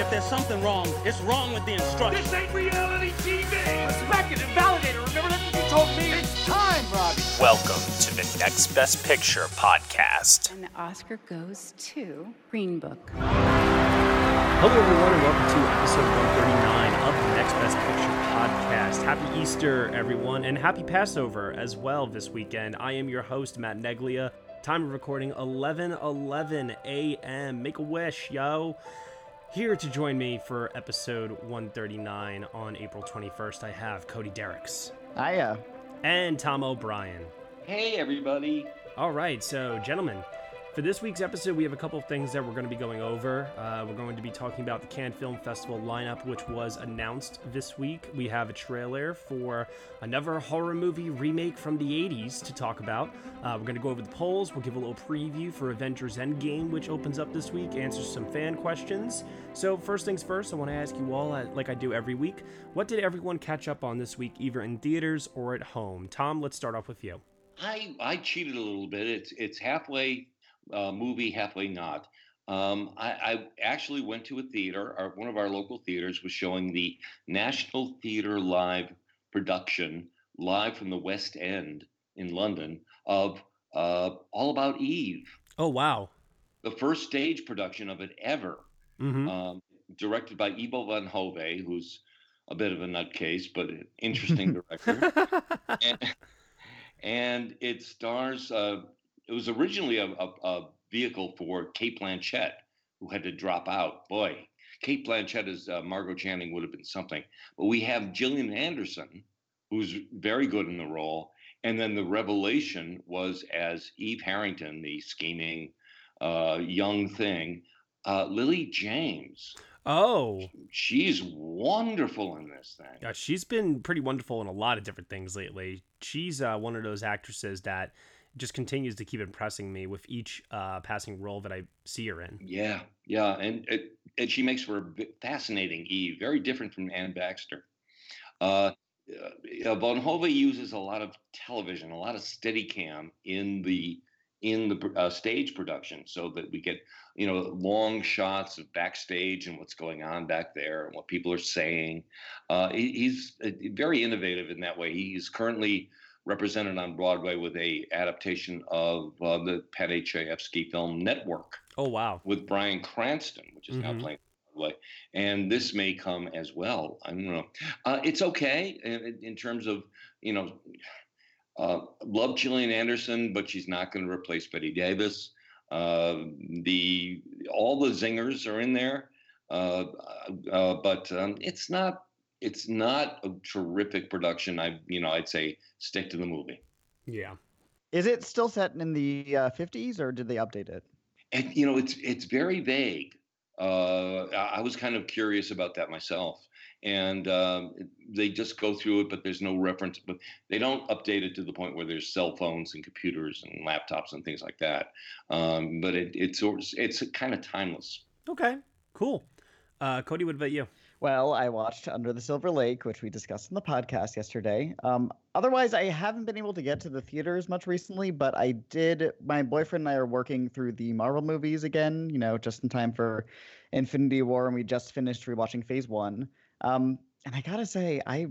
If there's something wrong, it's wrong with the instructions. This ain't reality TV! Respect it and validate it. Remember that's what you told me? It's time, Robbie. Welcome to the Next Best Picture podcast. And the Oscar goes to Green Book. Hello, everyone, and welcome to episode 139 of the Next Best Picture podcast. Happy Easter, everyone, and happy Passover as well this weekend. I am your host, Matt Neglia. Time of recording 11 11 a.m. Make a wish, yo. Here to join me for episode 139 on April 21st, I have Cody Dericks. Hiya. And Tom O'Brien. Hey, everybody. All right, so, gentlemen, for this week's episode, we have a couple of things that we're going to be going over. Uh, we're going to be talking about the Cannes Film Festival lineup, which was announced this week. We have a trailer for another horror movie remake from the 80s to talk about. Uh, we're going to go over the polls. We'll give a little preview for Avengers Endgame, which opens up this week, answer some fan questions. So, first things first, I want to ask you all, uh, like I do every week, what did everyone catch up on this week, either in theaters or at home? Tom, let's start off with you. I, I cheated a little bit. It's it's halfway uh, movie, halfway not. Um, I, I, actually went to a theater. Our, one of our local theaters was showing the National Theatre Live production, live from the West End in London, of uh, All About Eve. Oh, wow. The first stage production of it ever. Mm-hmm. Um, directed by Ivo van Hove, who's a bit of a nutcase, but an interesting director. and, and, it stars uh, it was originally a, a, a, vehicle for Cate Blanchett, who had to drop out. Boy, Cate Blanchett as uh, Margot Channing would have been something. But we have Gillian Anderson, who's very good in the role. And then the revelation was as Eve Harrington, the scheming uh, young thing, uh, Lily James. Oh, she's wonderful in this thing. Yeah, she's been pretty wonderful in a lot of different things lately. She's uh, one of those actresses that just continues to keep impressing me with each uh, passing role that I see her in. Yeah, yeah, and it, and she makes for a fascinating Eve, very different from Anne Baxter. Uh, uh, Van Hove uses a lot of television, a lot of Steadicam in the in the uh, stage production, so that we get you know long shots of backstage and what's going on back there and what people are saying. Uh, he, he's uh, very innovative in that way. He's currently represented on Broadway with a adaptation of uh, the Pat Chayefsky film Network. Oh wow! With Bryan Cranston, which is mm-hmm. now playing Broadway, and this may come as well. I don't know. Uh, it's okay in, in, terms of you know. Uh, love Gillian Anderson, but she's not going to replace Bette Davis. Uh, the all the zingers are in there, uh, uh, but um, it's not it's not a terrific production. I you know I'd say stick to the movie. Yeah. Is it still set in the uh, 50s or did they update it? And you know it's it's very vague. Uh, I was kind of curious about that myself, and um, they just go through it, but there's no reference. But they don't update it to the point where there's cell phones and computers and laptops and things like that. Um, but it, it's it's kind of timeless. Okay, cool. Uh, Cody, what about you? Well, I watched Under the Silver Lake, which we discussed in the podcast yesterday. Um, otherwise, I haven't been able to get to the theaters much recently, but I did. My boyfriend and I are working through the Marvel movies again, you know, just in time for Infinity War, and we just finished rewatching Phase One. Um, and I gotta say, I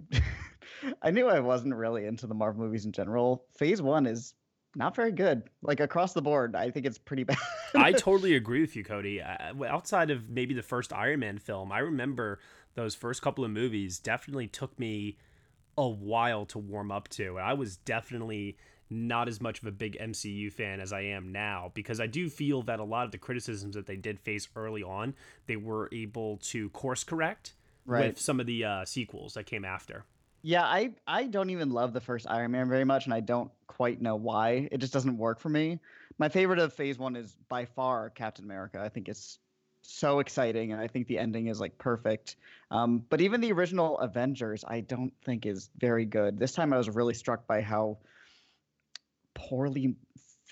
I knew I wasn't really into the Marvel movies in general. Phase One is not very good. Like across the board, I think it's pretty bad. I totally agree with you, Cody. Uh, outside of maybe the first Iron Man film, I remember those first couple of movies definitely took me a while to warm up to. And I was definitely not as much of a big MCU fan as I am now because I do feel that a lot of the criticisms that they did face early on, they were able to course correct right. with some of the uh, sequels that came after. Yeah, I I don't even love the first Iron Man very much, and I don't quite know why. It just doesn't work for me. My favorite of Phase One is by far Captain America. I think it's so exciting, and I think the ending is like perfect. Um, but even the original Avengers, I don't think is very good. This time, I was really struck by how poorly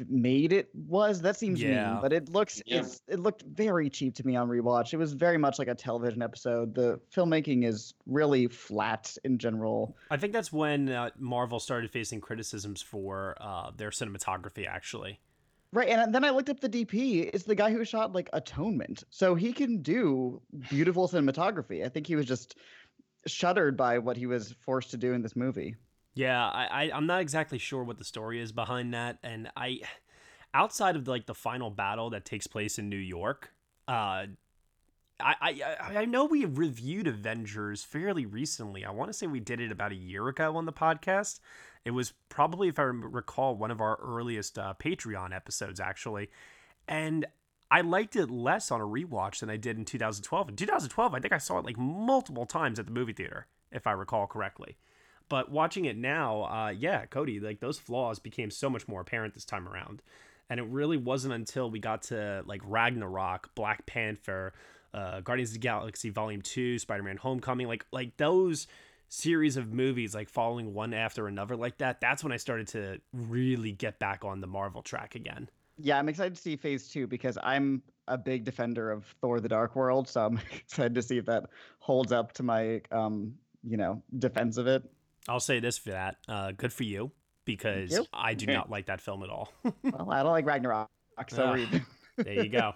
made it was. That seems yeah. mean, but it looks yeah. it looked very cheap to me on rewatch. It was very much like a television episode. The filmmaking is really flat in general. I think that's when uh, Marvel started facing criticisms for uh, their cinematography, actually. Right, and then I looked up the DP. It's the guy who shot like Atonement, so he can do beautiful cinematography. I think he was just shuddered by what he was forced to do in this movie. Yeah, I, I am not exactly sure what the story is behind that, and I, outside of like the final battle that takes place in New York, uh, I, I I know we reviewed Avengers fairly recently. I want to say we did it about a year ago on the podcast. It was probably, if I recall, one of our earliest uh, Patreon episodes actually, and I liked it less on a rewatch than I did in 2012. In 2012, I think I saw it like multiple times at the movie theater, if I recall correctly. But watching it now, uh, yeah, Cody, like those flaws became so much more apparent this time around. And it really wasn't until we got to like Ragnarok, Black Panther, uh, Guardians of the Galaxy Volume Two, Spider Man Homecoming, like like those series of movies like following one after another like that that's when i started to really get back on the marvel track again yeah i'm excited to see phase two because i'm a big defender of thor the dark world so i'm excited to see if that holds up to my um you know defense of it I'll say this for that. Uh, good for you because you. I do not like that film at all. well, I don't like Ragnarok, so uh, there you go.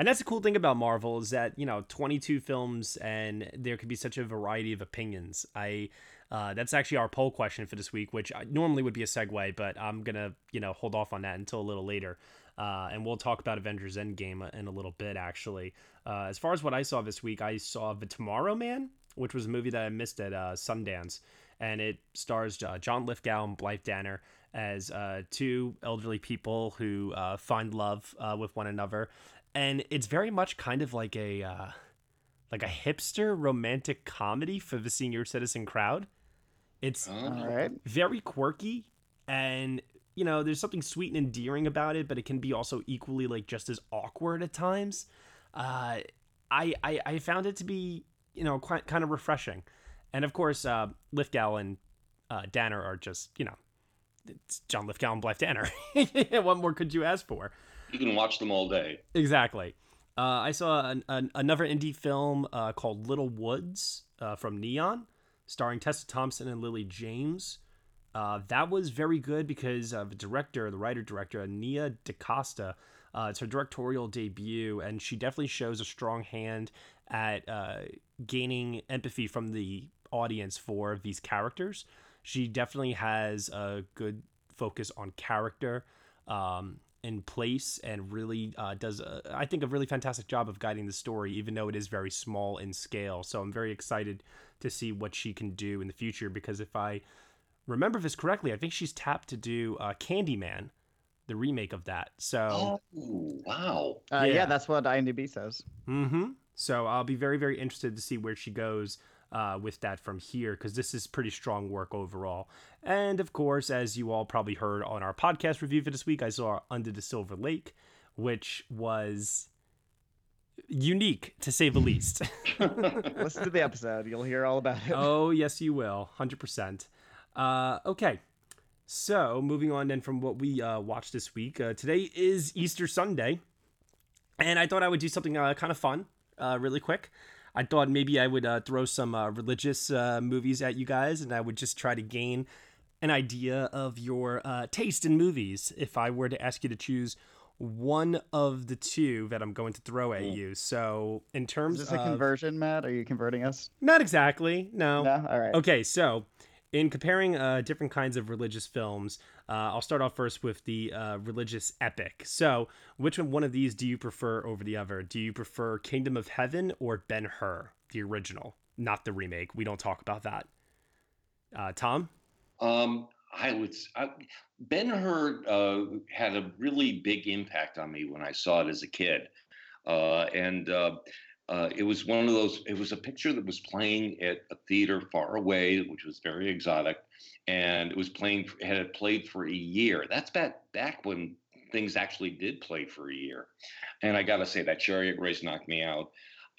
And that's the cool thing about Marvel is that you know 22 films and there could be such a variety of opinions. I uh, that's actually our poll question for this week, which normally would be a segue, but I'm gonna you know hold off on that until a little later. Uh, and we'll talk about Avengers Endgame in a little bit, actually. Uh, as far as what I saw this week, I saw The Tomorrow Man, which was a movie that I missed at uh, Sundance and it stars uh, John Lithgow and Blythe Danner as uh, two elderly people who uh, find love with one another, and it's very much kind of like a uh, like a hipster romantic comedy for the senior citizen crowd. It's very quirky, and you know there's something sweet and endearing about it, but it can be also equally like just as awkward at times. Uh, I, I I found it to be you know quite kind of refreshing. And of course, uh, Lithgow and uh, Danner are just, you know, it's John Lithgow and Blythe Danner. what more could you ask for? You can watch them all day. Exactly. Uh, I saw an, an, another indie film uh, called Little Woods uh, from Neon, starring Tessa Thompson and Lily James. Uh, that was very good because the director, the writer director, Nia DaCosta, uh, it's her directorial debut, and she definitely shows a strong hand at uh, gaining empathy from the audience for these characters. She definitely has a good focus on character um, in place and really uh, does, a, I think, a really fantastic job of guiding the story, even though it is very small in scale. So I'm very excited to see what she can do in the future because if I remember this correctly, I think she's tapped to do uh, Candyman, the remake of that. So, oh, wow. Uh, yeah. yeah. that's what IMDb says. Mm hmm. So I'll be very, very interested to see where she goes uh, with that from here because this is pretty strong work overall. And of course, as you all probably heard on our podcast review for this week, I saw Under the Silver Lake, which was unique to say the least. Listen to the episode, you'll hear all about it. Oh, yes, you will. 100%. Uh, okay. So, moving on then from what we uh, watched this week, uh, today is Easter Sunday, and I thought I would do something uh, kind of fun, uh, really quick. I thought maybe I would uh, throw some uh, religious uh, movies at you guys, and I would just try to gain an idea of your uh, taste in movies. If I were to ask you to choose one of the two that I'm going to throw at you. So, in terms Is this of a conversion, Matt? Are you converting us? Not exactly. No. No. All right. Okay. So, in comparing uh, different kinds of religious films, uh, I'll start off first with the uh, religious epic. So, which one of these do you prefer over the other? Do you prefer Kingdom of Heaven or Ben Hur, the original, not the remake? We don't talk about that. Uh, Tom? Um, I would. Ben Hur uh, had a really big impact on me when I saw it as a kid, uh, and uh, it was one of those. It was a picture that was playing at a theater far away, which was very exotic, and it was playing. Had it played for a year. That's back back when things actually did play for a year, and I got to say that Chariot Race knocked me out.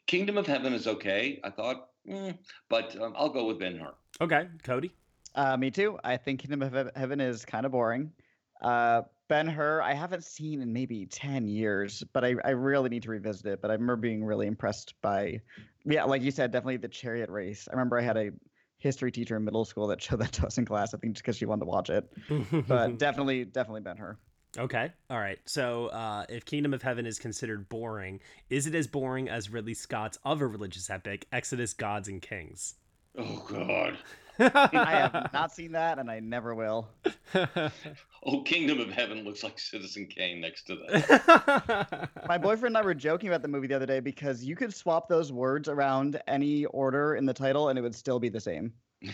Kingdom of Heaven is okay. I thought, mm, but um, I'll go with Ben Hur. Okay, Cody. Uh, me too. I think Kingdom of Heaven is kind of boring. Uh, ben Hur, I haven't seen in maybe 10 years, but I, I really need to revisit it. But I remember being really impressed by, yeah, like you said, definitely the chariot race. I remember I had a history teacher in middle school that showed that to us in class, I think just because she wanted to watch it. but definitely, definitely Ben Hur. Okay. All right. So, uh, if Kingdom of Heaven is considered boring, is it as boring as Ridley Scott's other religious epic, Exodus Gods and Kings? Oh, God. I have not seen that, and I never will. oh, Kingdom of Heaven looks like Citizen Kane next to that. My boyfriend and I were joking about the movie the other day because you could swap those words around any order in the title, and it would still be the same.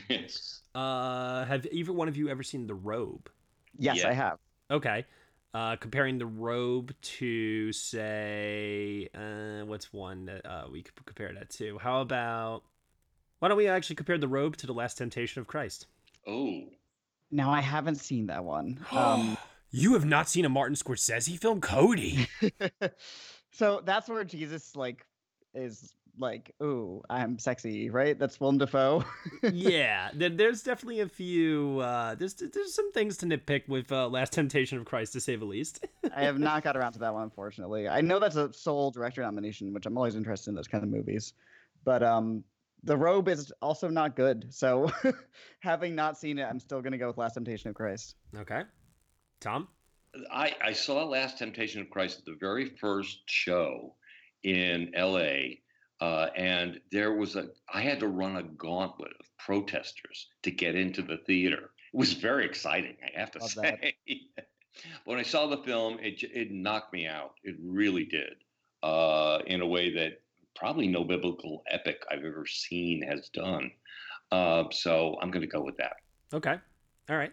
yes. Uh, have either one of you ever seen The Robe? Yes, yeah. I have. Okay. Uh, comparing the robe to say uh, what's one that uh, we could compare that to how about why don't we actually compare the robe to the Last Temptation of Christ? Oh. Now I haven't seen that one. Um, you have not seen a Martin Scorsese film, Cody. so that's where Jesus like is like, ooh, I'm sexy, right? That's Willem Dafoe. yeah, there's definitely a few. Uh, there's there's some things to nitpick with uh, Last Temptation of Christ, to say the least. I have not got around to that one, unfortunately. I know that's a sole director nomination, which I'm always interested in those kind of movies. But um, the robe is also not good. So having not seen it, I'm still going to go with Last Temptation of Christ. Okay. Tom? I, I saw Last Temptation of Christ at the very first show in LA. Uh, and there was a, I had to run a gauntlet of protesters to get into the theater. It was very exciting, I have to Love say. when I saw the film, it, it knocked me out. It really did, uh, in a way that probably no biblical epic I've ever seen has done. Uh, so I'm going to go with that. Okay. All right.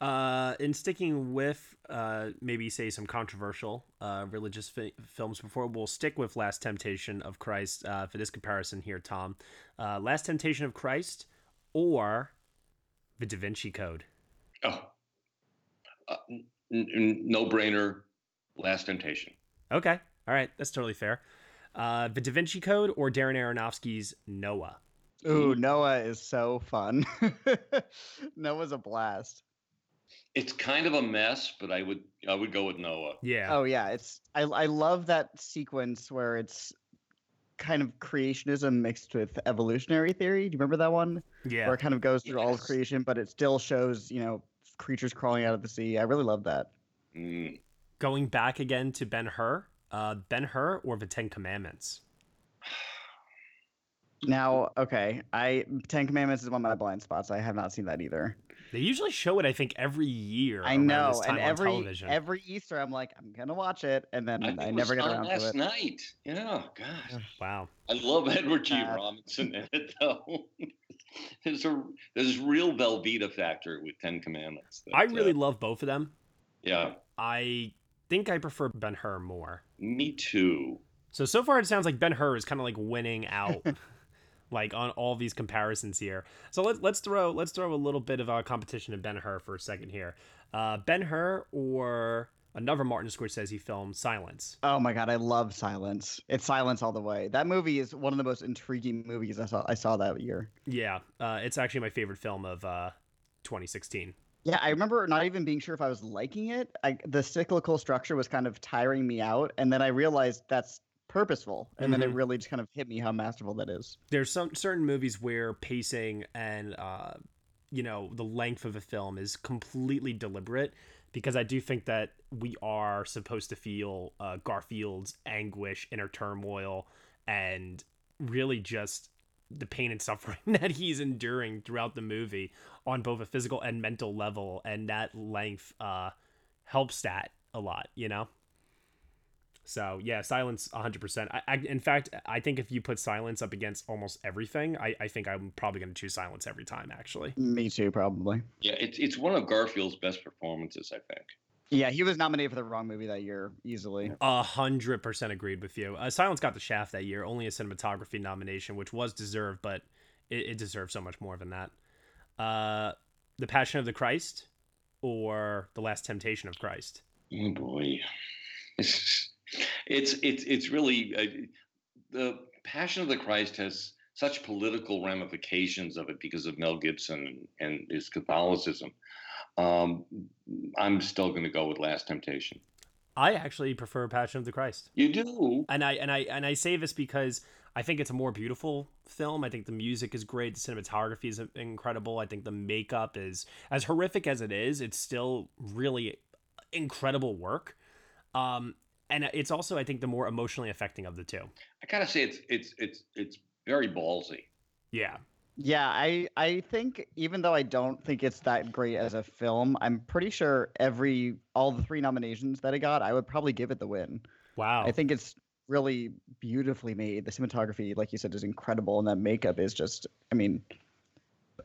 Uh, in sticking with uh, maybe say some controversial uh, religious fi- films before, we'll stick with Last Temptation of Christ uh, for this comparison here, Tom. Uh, Last Temptation of Christ or The Da Vinci Code? Oh, uh, n- n- no brainer. Last Temptation. Okay. All right. That's totally fair uh, The Da Vinci Code or Darren Aronofsky's Noah? Ooh, Noah is so fun. Noah's a blast. It's kind of a mess, but I would I would go with Noah. Yeah. Oh yeah, it's I I love that sequence where it's kind of creationism mixed with evolutionary theory. Do you remember that one? Yeah. Where it kind of goes through yes. all of creation, but it still shows, you know, creatures crawling out of the sea. I really love that. Mm. Going back again to Ben Hur, uh, Ben Hur or the Ten Commandments? Now, okay, I Ten Commandments is one of my blind spots. I have not seen that either. They usually show it, I think, every year. I know, and every television. every Easter, I'm like, I'm gonna watch it, and then I, I never get around to it. Last night. Yeah, gosh, Wow. I love Edward G. Uh, Robinson in it though. there's a there's real Velveeta factor with Ten Commandments. That, I really uh, love both of them. Yeah. I think I prefer Ben Hur more. Me too. So so far it sounds like Ben Hur is kind of like winning out. like on all these comparisons here. So let's let's throw let's throw a little bit of a competition in Ben Hur for a second here. Uh, ben Hur or another Martin Scorsese film, Silence. Oh my god, I love Silence. It's Silence all the way. That movie is one of the most intriguing movies I saw I saw that year. Yeah, uh, it's actually my favorite film of uh, 2016. Yeah, I remember not even being sure if I was liking it. I, the cyclical structure was kind of tiring me out, and then I realized that's purposeful, and mm-hmm. then it mm-hmm. really just kind of hit me how masterful that is. There's some certain movies where pacing and uh, you know the length of a film is completely deliberate because I do think that we are supposed to feel uh, Garfield's anguish, inner turmoil, and really just the pain and suffering that he's enduring throughout the movie on both a physical and mental level, and that length uh, helps that a lot, you know. So yeah, silence 100%. I, I, in fact, I think if you put silence up against almost everything, I, I think I'm probably going to choose silence every time. Actually, me too, probably. Yeah, it's it's one of Garfield's best performances, I think. Yeah, he was nominated for the wrong movie that year easily. A hundred percent agreed with you. Uh, silence got the shaft that year, only a cinematography nomination, which was deserved, but it, it deserved so much more than that. Uh, the Passion of the Christ or the Last Temptation of Christ. Oh boy. it's it's it's really uh, the Passion of the Christ has such political ramifications of it because of Mel Gibson and, and his Catholicism. Um, I'm still going to go with Last Temptation. I actually prefer Passion of the Christ. You do, and I and I and I say this because I think it's a more beautiful film. I think the music is great, the cinematography is incredible. I think the makeup is as horrific as it is, it's still really incredible work. Um, and it's also I think the more emotionally affecting of the two. I gotta say it's it's it's it's very ballsy. Yeah. Yeah, I I think even though I don't think it's that great as a film, I'm pretty sure every all the three nominations that it got, I would probably give it the win. Wow. I think it's really beautifully made. The cinematography, like you said, is incredible, and that makeup is just, I mean,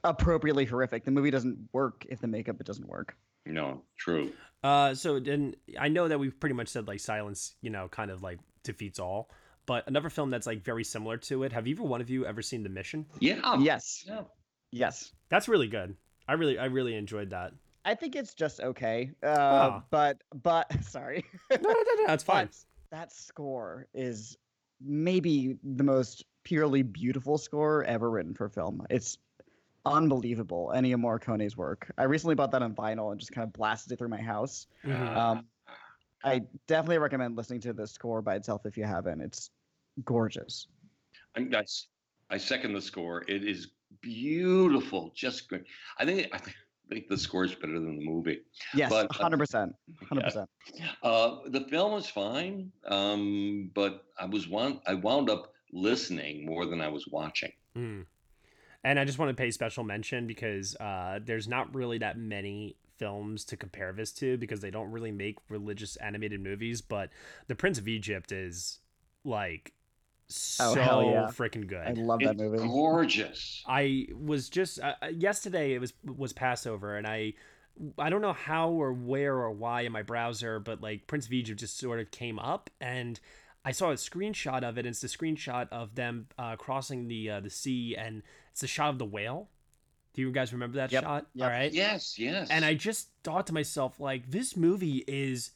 appropriately horrific. The movie doesn't work if the makeup it doesn't work. No, true. Uh, so then I know that we've pretty much said like silence, you know, kind of like defeats all. But another film that's like very similar to it. Have either one of you ever seen The Mission? Yeah. Yes. Yeah. Yes. That's really good. I really, I really enjoyed that. I think it's just okay. Uh, oh. But, but sorry. no, no, no, no, it's fine. that score is maybe the most purely beautiful score ever written for film. It's unbelievable. Ennio Morricone's work. I recently bought that on vinyl and just kind of blasted it through my house. Mm-hmm. Um, I definitely recommend listening to the score by itself if you haven't. It's gorgeous. I, I, I second the score. It is beautiful, just great. I think I think, the score is better than the movie. Yes, uh, hundred percent, hundred percent. Uh, the film was fine, um, but I was one. I wound up listening more than I was watching. Mm. And I just want to pay special mention because uh, there's not really that many films to compare this to because they don't really make religious animated movies. But The Prince of Egypt is like so oh, yeah. freaking good. I love that it's movie. Gorgeous. I was just uh, uh, yesterday. It was was Passover, and I I don't know how or where or why in my browser, but like Prince of Egypt just sort of came up, and I saw a screenshot of it. It's the screenshot of them uh, crossing the uh, the sea, and it's a shot of the whale. Do you guys remember that yep. shot? Yep. All right. Yes, yes. And I just thought to myself, like, this movie is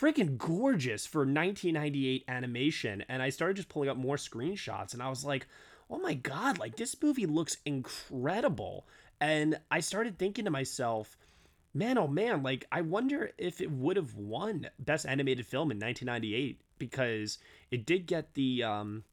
freaking gorgeous for 1998 animation. And I started just pulling up more screenshots, and I was like, oh my god, like this movie looks incredible. And I started thinking to myself, man, oh man, like I wonder if it would have won Best Animated Film in 1998 because it did get the um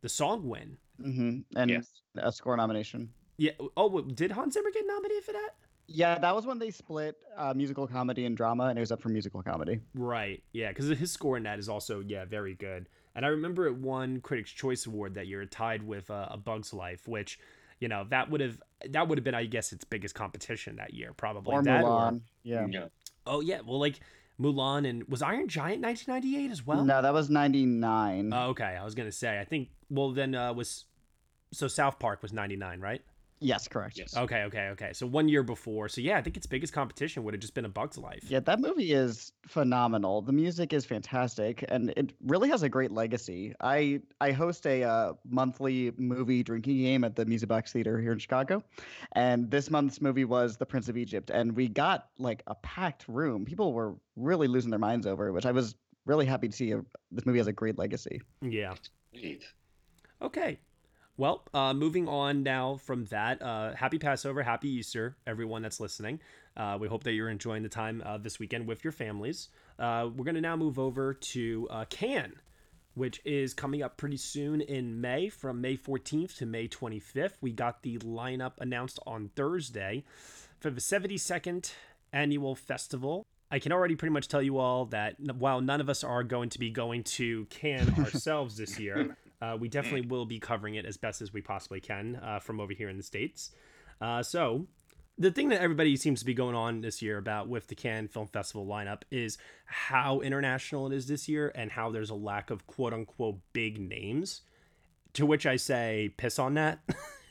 the song win mm-hmm. and yes. a score nomination. Yeah. Oh, did Hans Zimmer get nominated for that? Yeah, that was when they split uh, musical comedy and drama, and it was up for musical comedy. Right. Yeah, because his score in that is also yeah very good. And I remember it won Critics' Choice Award that year, tied with uh, A Bug's Life, which you know that would have that would have been I guess its biggest competition that year, probably. Or that Mulan. Or, yeah. yeah. Oh yeah. Well, like Mulan and was Iron Giant 1998 as well? No, that was 99. Oh, okay, I was gonna say. I think. Well, then uh, was so South Park was 99, right? Yes, correct. Yes. Okay, okay, okay. So one year before. So yeah, I think its biggest competition would have just been A Bug's Life. Yeah, that movie is phenomenal. The music is fantastic, and it really has a great legacy. I I host a uh, monthly movie drinking game at the Music Box Theater here in Chicago, and this month's movie was The Prince of Egypt, and we got like a packed room. People were really losing their minds over it, which I was really happy to see. A, this movie has a great legacy. Yeah. Great. Okay, well, uh, moving on now from that, uh, happy Passover, happy Easter, everyone that's listening. Uh, we hope that you're enjoying the time uh, this weekend with your families. Uh, we're going to now move over to uh, Cannes, which is coming up pretty soon in May, from May 14th to May 25th. We got the lineup announced on Thursday for the 72nd annual festival. I can already pretty much tell you all that while none of us are going to be going to Cannes ourselves this year, Uh, we definitely will be covering it as best as we possibly can uh, from over here in the states. Uh, so, the thing that everybody seems to be going on this year about with the Cannes Film Festival lineup is how international it is this year and how there's a lack of quote unquote big names. To which I say, piss on that.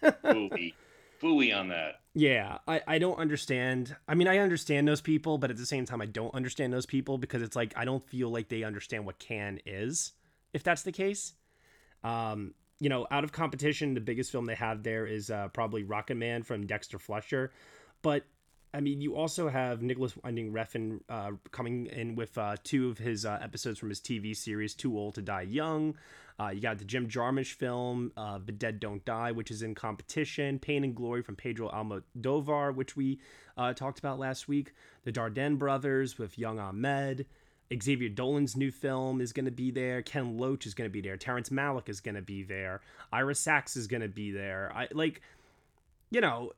Fooey. Fooey on that. Yeah, I, I don't understand. I mean, I understand those people, but at the same time, I don't understand those people because it's like I don't feel like they understand what Cannes is, if that's the case. Um, you know, out of competition, the biggest film they have there is uh, probably Rocket Man from Dexter Fletcher. But I mean, you also have Nicolas Winding Refn uh, coming in with uh, two of his uh, episodes from his TV series, Too Old to Die Young. Uh, you got the Jim Jarmusch film, uh, The Dead Don't Die, which is in competition. Pain and Glory from Pedro Almodovar, which we talked about last week. The Dardenne Brothers with Young Ahmed. Xavier Dolan's new film is going to be there. Ken Loach is going to be there. Terrence Malick is going to be there. Ira Sachs is going to be there. I like, you know,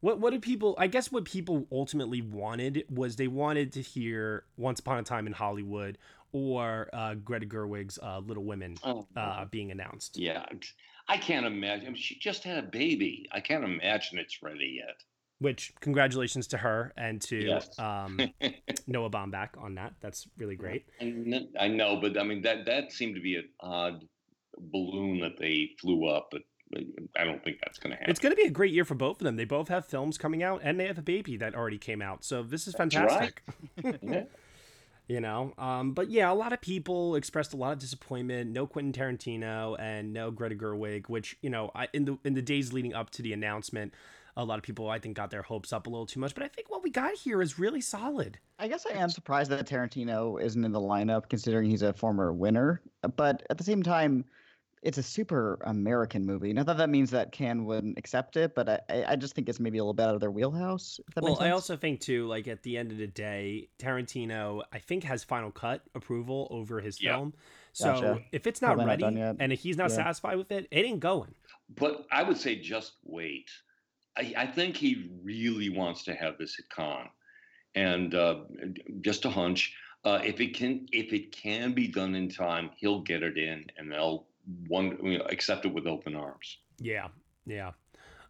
what what do people? I guess what people ultimately wanted was they wanted to hear "Once Upon a Time in Hollywood" or uh, Greta Gerwig's uh, "Little Women" Oh, uh, being announced. Yeah, I can't imagine. She just had a baby. I can't imagine it's ready yet. Which congratulations to her and to Yes. um, Noah Baumbach on that. That's really great. I know, but I mean that that seemed to be an odd balloon that they flew up, but I don't think that's going to happen. It's going to be a great year for both of them. They both have films coming out, and they have a baby that already came out. So this is right. fantastic. Yeah. you know, um, but yeah, a lot of people expressed a lot of disappointment. No Quentin Tarantino and no Greta Gerwig, which you know, I in the in the days leading up to the announcement, a lot of people I think got their hopes up a little too much. But I think what we got here is really solid. I guess I am surprised that Tarantino isn't in the lineup, considering he's a former winner. But at the same time, it's a super American movie. Not that that means that Cannes wouldn't accept it, but I, I- I just think it's maybe a little bit out of their wheelhouse. If that well, makes sense. I also think too, like at the end of the day, Tarantino, I think has final cut approval over his Yeah. film. So Gotcha. if it's not Probably ready done yet. and if he's not Yeah. satisfied with it, it ain't going. But I would say just wait. I, I think he really wants to have this at Cannes, and uh, just a hunch. Uh, if it can, if it can be done in time, he'll get it in, and they'll one you know, accept it with open arms. Yeah, yeah.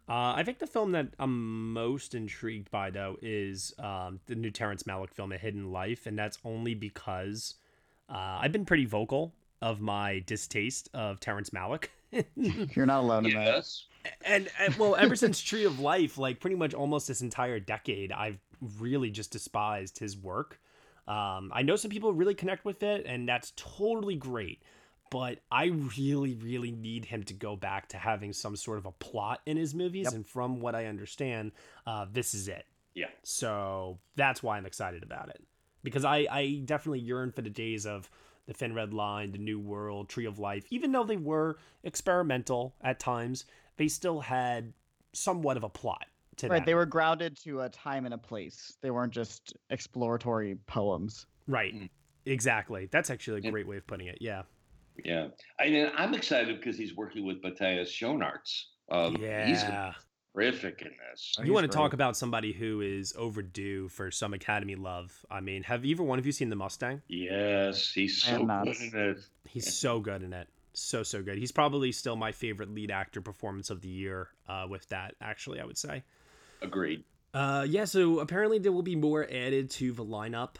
Uh, I think the film that I'm most intrigued by, though, is um, the new Terrence Malick film, A Hidden Life, and that's only because uh, I've been pretty vocal of my distaste of Terrence Malick. You're not alone in that. Yes. And, and well, ever since Tree of Life, like pretty much almost this entire decade, I've really just despised his work. Um, I know some people really connect with it, and that's totally great. But I really, really need him to go back to having some sort of a plot in his movies. Yep. And from what I understand, uh, this is it. Yeah. So that's why I'm excited about it. Because I, I definitely yearn for the days of the Thin Red Line, the New World, Tree of Life. Even though they were experimental at times, they still had somewhat of a plot to Right, them. they were grounded to a time and a place. They weren't just exploratory poems. Right. Mm. Exactly. That's actually a great way of putting it. Yeah. Yeah, I mean, I'm excited because he's working with Matthias Schoenaerts. Um, he's terrific in this. You want to he's talk about somebody who is overdue for some Academy love. I mean, have either one of you seen The Mustang? Yes, he's I am so not. good in it. He's so good in it. So, so good. He's probably still my favorite lead actor performance of the year uh, with that, actually, I would say. Agreed. Uh, yeah, so apparently there will be more added to the lineup.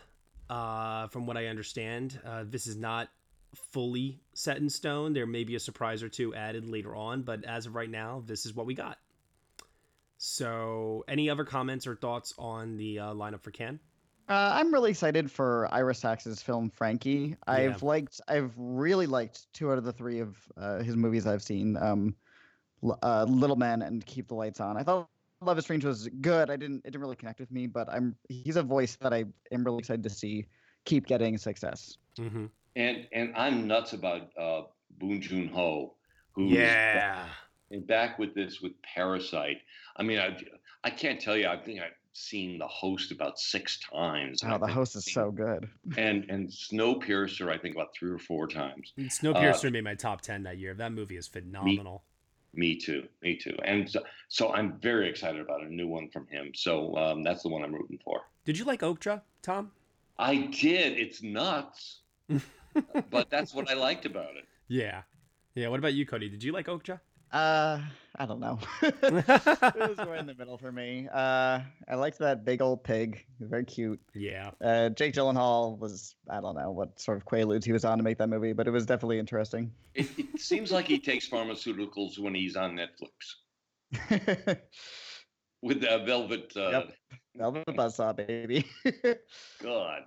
Uh, from what I understand, uh, this is not fully set in stone. There may be a surprise or two added later on, but as of right now, this is what we got. So, any other comments or thoughts on the uh, lineup for Cannes? Uh, I'm really excited for Ira Sachs's film Frankie. I've liked, I've really liked two out of the three of uh, his movies I've seen. Um, L- uh, Little Men and Keep the Lights On. I thought Love is Strange was good. I didn't, it didn't really connect with me, but I'm, he's a voice that I am really excited to see keep getting success. Mm-hmm. And and I'm nuts about uh, Bong Joon Ho, who's Yeah. and back with this with Parasite. I mean, I I can't tell you. I think I've seen the host about six times. Oh, the host is so good. And and Snowpiercer, I think about three or four times. Snowpiercer Uh, made my top 10 that year. That movie is phenomenal. Me too. Me too. And so, so I'm very excited about a new one from him. So um, that's the one I'm rooting for. Did you like Okja, Tom? I did. It's nuts, but that's what I liked about it. Yeah. Yeah. What about you, Cody? Did you like Okja? Uh, I don't know. it was right in the middle for me. Uh, I liked that big old pig. Very cute. Yeah. Uh, Jake Gyllenhaal was I don't know what sort of quaaludes he was on to make that movie, but it was definitely interesting. It, it seems like he takes pharmaceuticals when he's on Netflix with the Velvet. Uh, Yep. Velvet Buzzsaw, baby. God.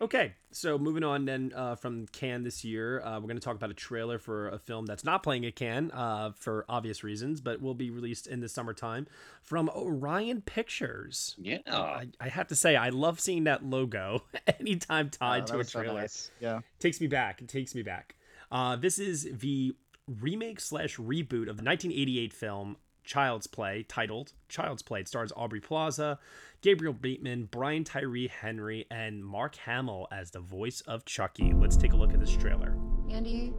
Okay, so moving on then uh, from Cannes this year, uh, we're going to talk about a trailer for a film that's not playing at Cannes uh, for obvious reasons, but will be released in the summertime from Orion Pictures. Yeah. I, I have to say, I love seeing that logo anytime tied Oh, to a was so trailer. nice. Yeah. Takes me back. It takes me back. Uh, this is the remake slash reboot of the 1988 film Child's Play, titled Child's Play. It stars Aubrey Plaza, Gabriel Bateman, Brian Tyree Henry, and Mark Hamill as the voice of Chucky. Let's take a look at this trailer. Andy,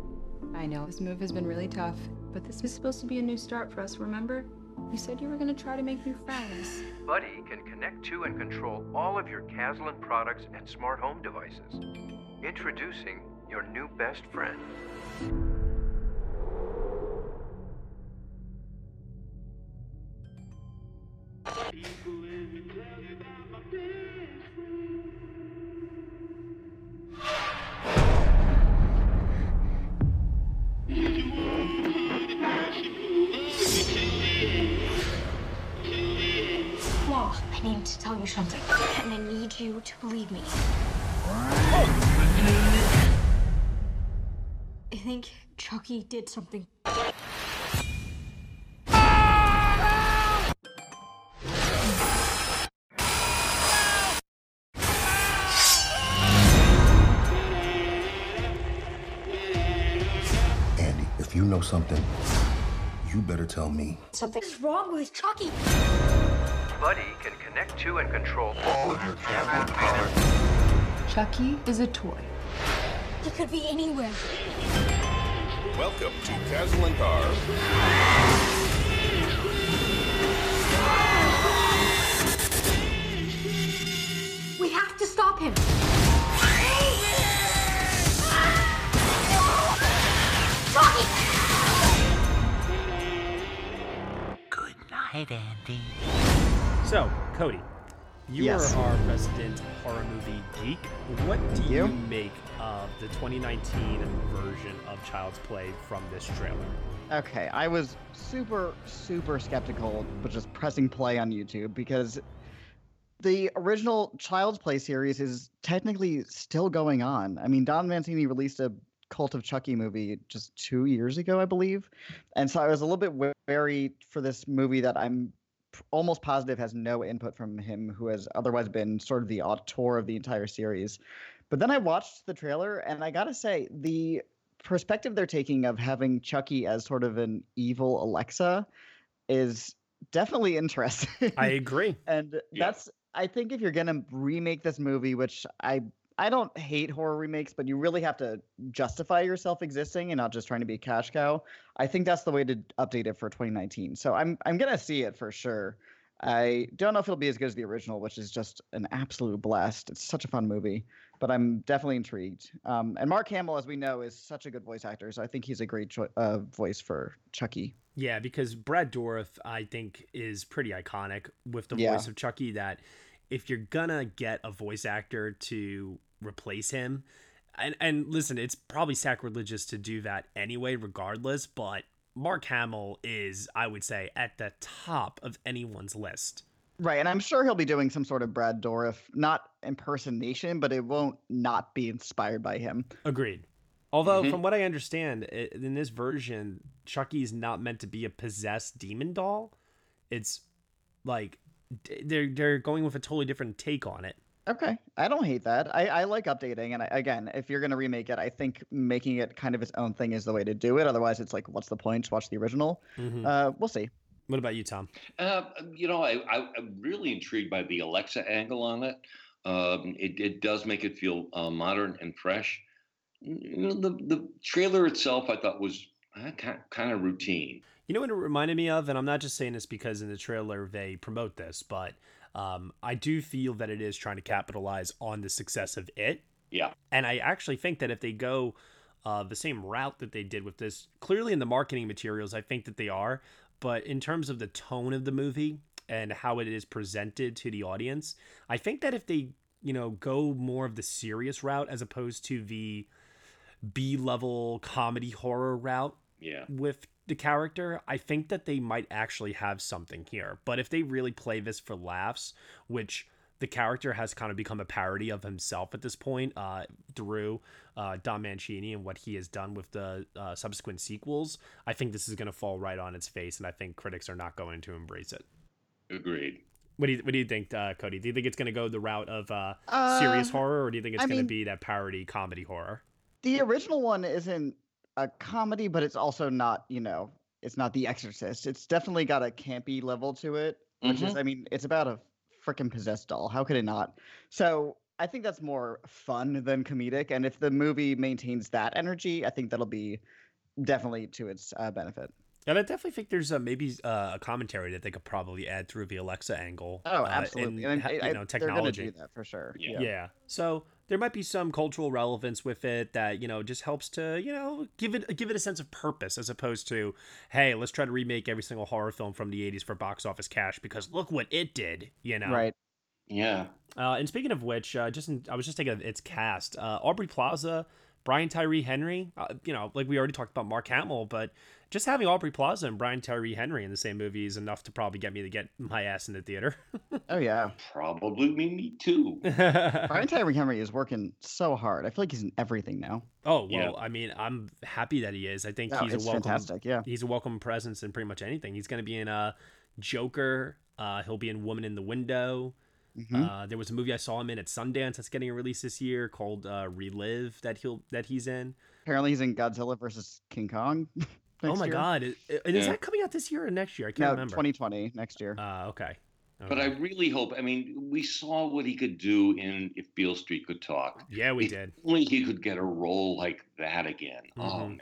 I know this move has been really tough, but this was supposed to be a new start for us, remember? You said you were going to try to make new friends. Buddy can connect to and control all of your Kaslan products and smart home devices. Introducing your new best friend. Something, and I need you to believe me. I think Chucky did something. Something, you better tell me. Something's wrong with Chucky. Buddy can connect to and control all of your Kaslan products. Chucky is a toy. He could be anywhere. Welcome to Castle and Car. Good night, Andy. So, Cody, you Yes. are our resident horror movie geek. What do you you. make of the 2019 version of Child's Play from this trailer? Okay, I was super, super skeptical, but just pressing play on YouTube because the original Child's Play series is technically still going on. I mean, Don Mancini released a Cult of Chucky movie just two years ago, I believe. And so I was a little bit wary for this movie that I'm almost positive has no input from him, who has otherwise been sort of the auteur of the entire series. But then I watched the trailer, and I gotta say, the perspective they're taking of having Chucky as sort of an evil Alexa is definitely interesting. I agree. and Yeah. that's I think if you're gonna remake this movie, which I I don't hate horror remakes, but you really have to justify yourself existing and not just trying to be a cash cow. I think that's the way to update it for 2019. So I'm I'm gonna see it for sure. I don't know if it'll be as good as the original, which is just an absolute blast. It's such a fun movie, but I'm definitely intrigued. Um, and Mark Hamill, as we know, is such a good voice actor, so I think he's a great choi- uh, voice for Chucky. Yeah, because Brad Dourif, I think, is pretty iconic with the Yeah. voice of Chucky. That if you're gonna get a voice actor to replace him, and and listen, it's probably sacrilegious to do that anyway, regardless. But Mark Hamill is, I would say, at the top of anyone's list. Right, and I'm sure he'll be doing some sort of Brad Dourif, not impersonation, but it won't not be inspired by him. Agreed. Although, Mhm. from what I understand, in this version, Chucky's not meant to be a possessed demon doll. It's like they're they're going with a totally different take on it. Okay, I don't hate that. I, I like updating, and I, again, if you're gonna remake it, I think making it kind of its own thing is the way to do it. Otherwise, it's like, what's the point? Just watch the original. Mhm. Uh, we'll see. What about you, Tom? Uh, you know, I, I, I'm really intrigued by the Alexa angle on it. Um, it, it does make it feel uh, modern and fresh. You know, the the trailer itself, I thought was uh, kind of routine. You know what it reminded me of, and I'm not just saying this because in the trailer they promote this, but um, I do feel that it is trying to capitalize on the success of it. Yeah. And I actually think that if they go uh, the same route that they did with this. Clearly, in the marketing materials, I think that they are, but in terms of the tone of the movie and how it is presented to the audience, I think that if they, you know, go more of the serious route as opposed to the B level comedy horror route Yeah. with the character, I think that they might actually have something here. But if they really play this for laughs, which the character has kind of become a parody of himself at this point uh, through uh, Don Mancini and what he has done with the uh, subsequent sequels, I think this is going to fall right on its face, and I think critics are not going to embrace it. Agreed. What do you What do you think, uh, Cody? Do you think it's going to go the route of uh, Uh, serious horror, or do you think it's going to be that parody comedy horror? The original one isn't a comedy, but it's also not, you know, it's not The Exorcist. It's definitely got a campy level to it, which is, Mhm. I mean, it's about a freaking possessed doll. How could it not? So I think that's more fun than comedic. And if the movie maintains that energy, I think that'll be definitely to its uh, benefit. And I definitely think there's uh, maybe uh, a commentary that they could probably add through the Alexa angle. Oh, uh, absolutely. and, And ha- I- you I- know, they're gonna technology. do that for sure. Yeah. Yeah. So there might be some cultural relevance with it that you know just helps to you know give it give it a sense of purpose as opposed to hey let's try to remake every single horror film from the 80s for box office cash because look what it did you know Right. Yeah. uh, and speaking of which, uh, just in, I was just thinking of its cast: uh, Aubrey Plaza, Brian Tyree Henry. Uh, you know, like we already talked about Mark Hamill, but just having Aubrey Plaza and Brian Tyree Henry in the same movie is enough to probably get me to get my ass in the theater. Oh, yeah. Probably me too. Brian Tyree Henry is working so hard. I feel like he's in everything now. Oh well, Yeah. I mean, I'm happy that he is. I think No, he's a welcome. fantastic, yeah. he's a welcome presence in pretty much anything. He's going to be in uh, Joker. Uh, he'll be in Woman in the Window. Mhm. Uh, there was a movie I saw him in at Sundance that's getting a release this year called uh, Relive that he'll that he's in. Apparently, he's in Godzilla versus King Kong. oh my year. god, is, is Yeah. that coming out this year or next year? I can't No, remember. 2020 next year. Uh, okay. But I really hope. I mean, we saw what he could do in If Beale Street Could Talk. Yeah, we If did. Only he could get a role like that again. Oh Mhm. man.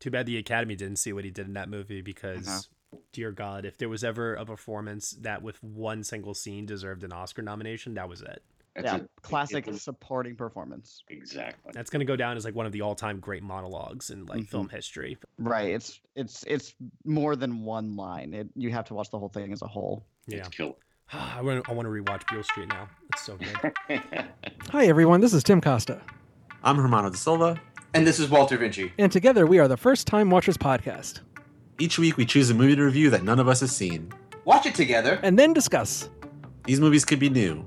Too bad the Academy didn't see what he did in that movie because, Uh-huh. dear God, if there was ever a performance that with one single scene deserved an Oscar nomination, that was it. That's yeah, a- classic it's a- supporting performance. Exactly. That's going to go down as like one of the all-time great monologues in like Mhm. film history. Right. It's it's it's more than one line. It you have to watch the whole thing as a whole. Yeah. It's killer. I want to I want to rewatch Beale Street now. It's so good. Hi, everyone. This is Tim Costa. I'm Hermano da Silva. And this is Walter Vinci. And together we are the First Time Watchers Podcast. Each week we choose a movie to review that none of us has seen. Watch it together. And then discuss. These movies could be new.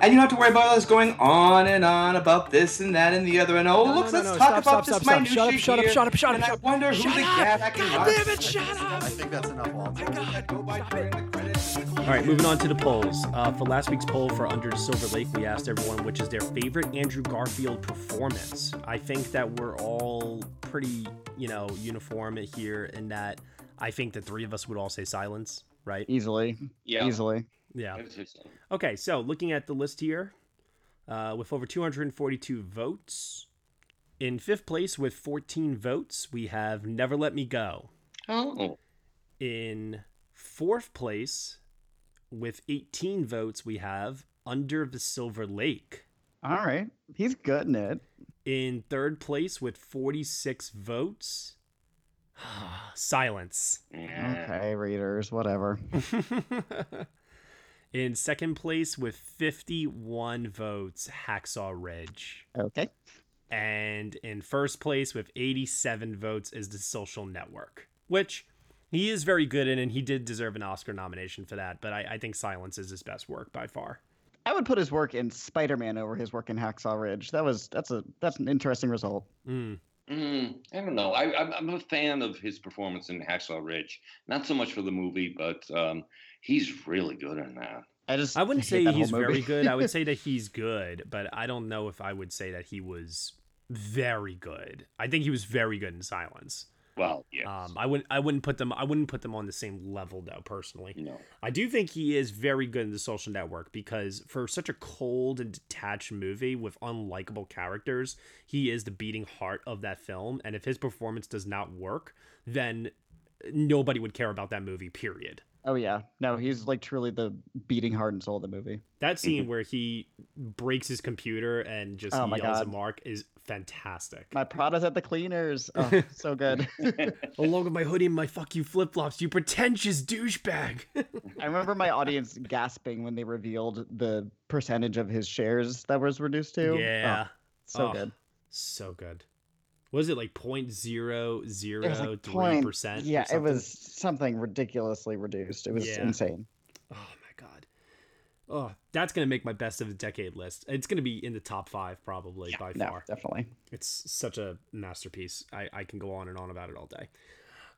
And you don't have to worry about us going on and on about this and that and the other. And oh, No, look, no, let's no, talk stop, about stop, this stop, stop. minutia Shut up, shut up, here, shut up, shut up, And I shut up. wonder who Shut the up. cat can God damn it, shut up. I think that's enough, Walter. All right, moving on to the polls. Uh, for last week's poll for Under Silver Lake, we asked everyone which is their favorite Andrew Garfield performance. I think that we're all pretty, you know, uniform here in that I think the three of us would all say silence, right? Easily. Yeah. Easily. Yeah. I would say so. Okay, so looking at the list here, uh, with over 242 votes, in fifth place with 14 votes, we have Never Let Me Go. Oh. In fourth place, with 18 votes, we have Under the Silver Lake. All right. He's good in it. In third place, with 46 votes, Silence. Okay, readers, whatever. In second place, with 51 votes, Hacksaw Ridge. Okay. And in first place, with 87 votes, is The Social Network, which he is very good in, and he did deserve an Oscar nomination for that. But I, I think Silence is his best work by far. I would put his work in Spider-Man over his work in Hacksaw Ridge. That was that's a that's an interesting result. Mm. Mm, I don't know. I, I'm, I'm a fan of his performance in Hacksaw Ridge. Not so much for the movie, but um, he's really good in that. I just I wouldn't say he's very good. I would say that he's good, but I don't know if I would say that he was very good. I think he was very good in Silence. Well, yeah. Um, I wouldn't I wouldn't put them I wouldn't put them on the same level though personally. No. I do think he is very good in the social network because for such a cold and detached movie with unlikable characters, he is the beating heart of that film. And if his performance does not work, then nobody would care about that movie, period. Oh yeah, no, he's like truly the beating heart and soul of the movie. That scene where he breaks his computer and just Oh my yells at Mark is fantastic. My Prada's at the cleaners. Oh, so good. Along with my hoodie and my fuck you flip flops, you pretentious douchebag. I remember my audience gasping when they revealed the percentage of his shares that was reduced to. Oh, Yeah. so Oh, good. So good. Was it like point zero zero three percent? Yeah, it was something ridiculously reduced. It was Yeah. insane. Oh my god. Oh, that's gonna make my best of the decade list. It's gonna be in the top five probably by no, far. definitely. It's such a masterpiece. I, I can go on and on about it all day.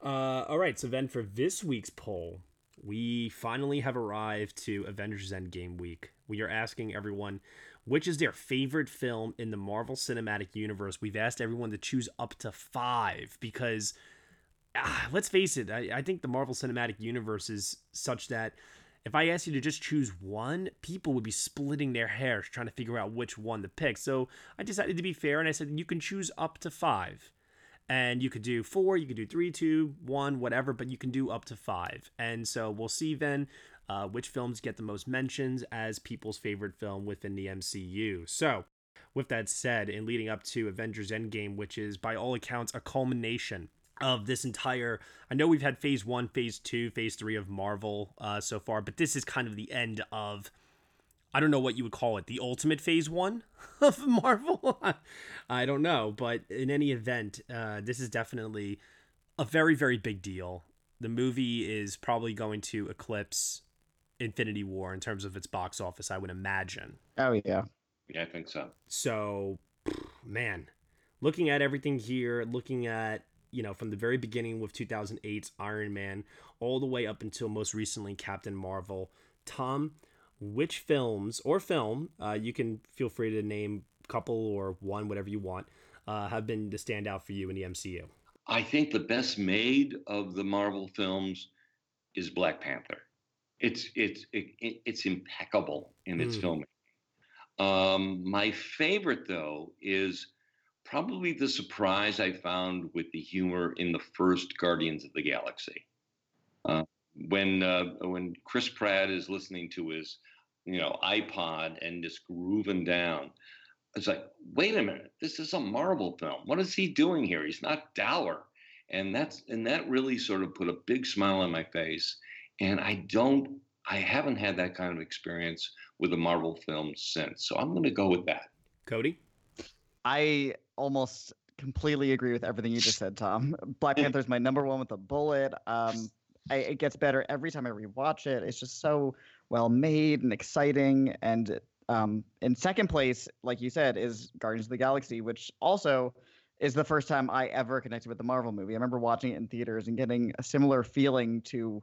Uh, all right, so then for this week's poll, we finally have arrived to Avengers Endgame week. We are asking everyone which is their favorite film in the Marvel Cinematic Universe. We've asked everyone to choose up to five because, ah, let's face it, I, I think the Marvel Cinematic Universe is such that if I asked you to just choose one, people would be splitting their hairs trying to figure out which one to pick. So I decided to be fair and I said you can choose up to five. And you could do four, you could do three, two, one, whatever, but you can do up to five. And so we'll see then uh, which films get the most mentions as people's favorite film within the MCU. So, with that said, in leading up to Avengers Endgame, which is by all accounts a culmination of this entire i know we've had phase one phase two phase three of marvel uh, so far but this is kind of the end of i don't know what you would call it the ultimate phase one of marvel i don't know but in any event uh, this is definitely a very very big deal the movie is probably going to eclipse infinity war in terms of its box office i would imagine Oh yeah. Yeah, I think so. so, man, looking at everything here, looking at, you know, from the very beginning with 2008's Iron Man all the way up until most recently Captain Marvel, Tom, which films or film, uh, you can feel free to name a couple or one, whatever you want, uh, have been the standout for you in the MCU? I think the best made of the Marvel films is Black Panther. It's it's it, it- it's impeccable in its Mm. filming. Um, my favorite though is probably the surprise I found with the humor in the first Guardians of the Galaxy. Uh, when uh, when Chris Pratt is listening to his you know iPod and just grooving down, it's like, wait a minute, this is a Marvel film. What is he doing here? He's not dour, and that's and that really sort of put a big smile on my face. And I don't, I haven't had that kind of experience with a Marvel film since. So I'm going to go with that. Cody? I almost completely agree with everything you just said, Tom. Black Panther's my number one with a bullet. Um, I, it gets better every time I rewatch it. It's just so well made and exciting. And um, in second place, like you said, is Guardians of the Galaxy, which also is the first time I ever connected with the Marvel movie. I remember watching it in theaters and getting a similar feeling to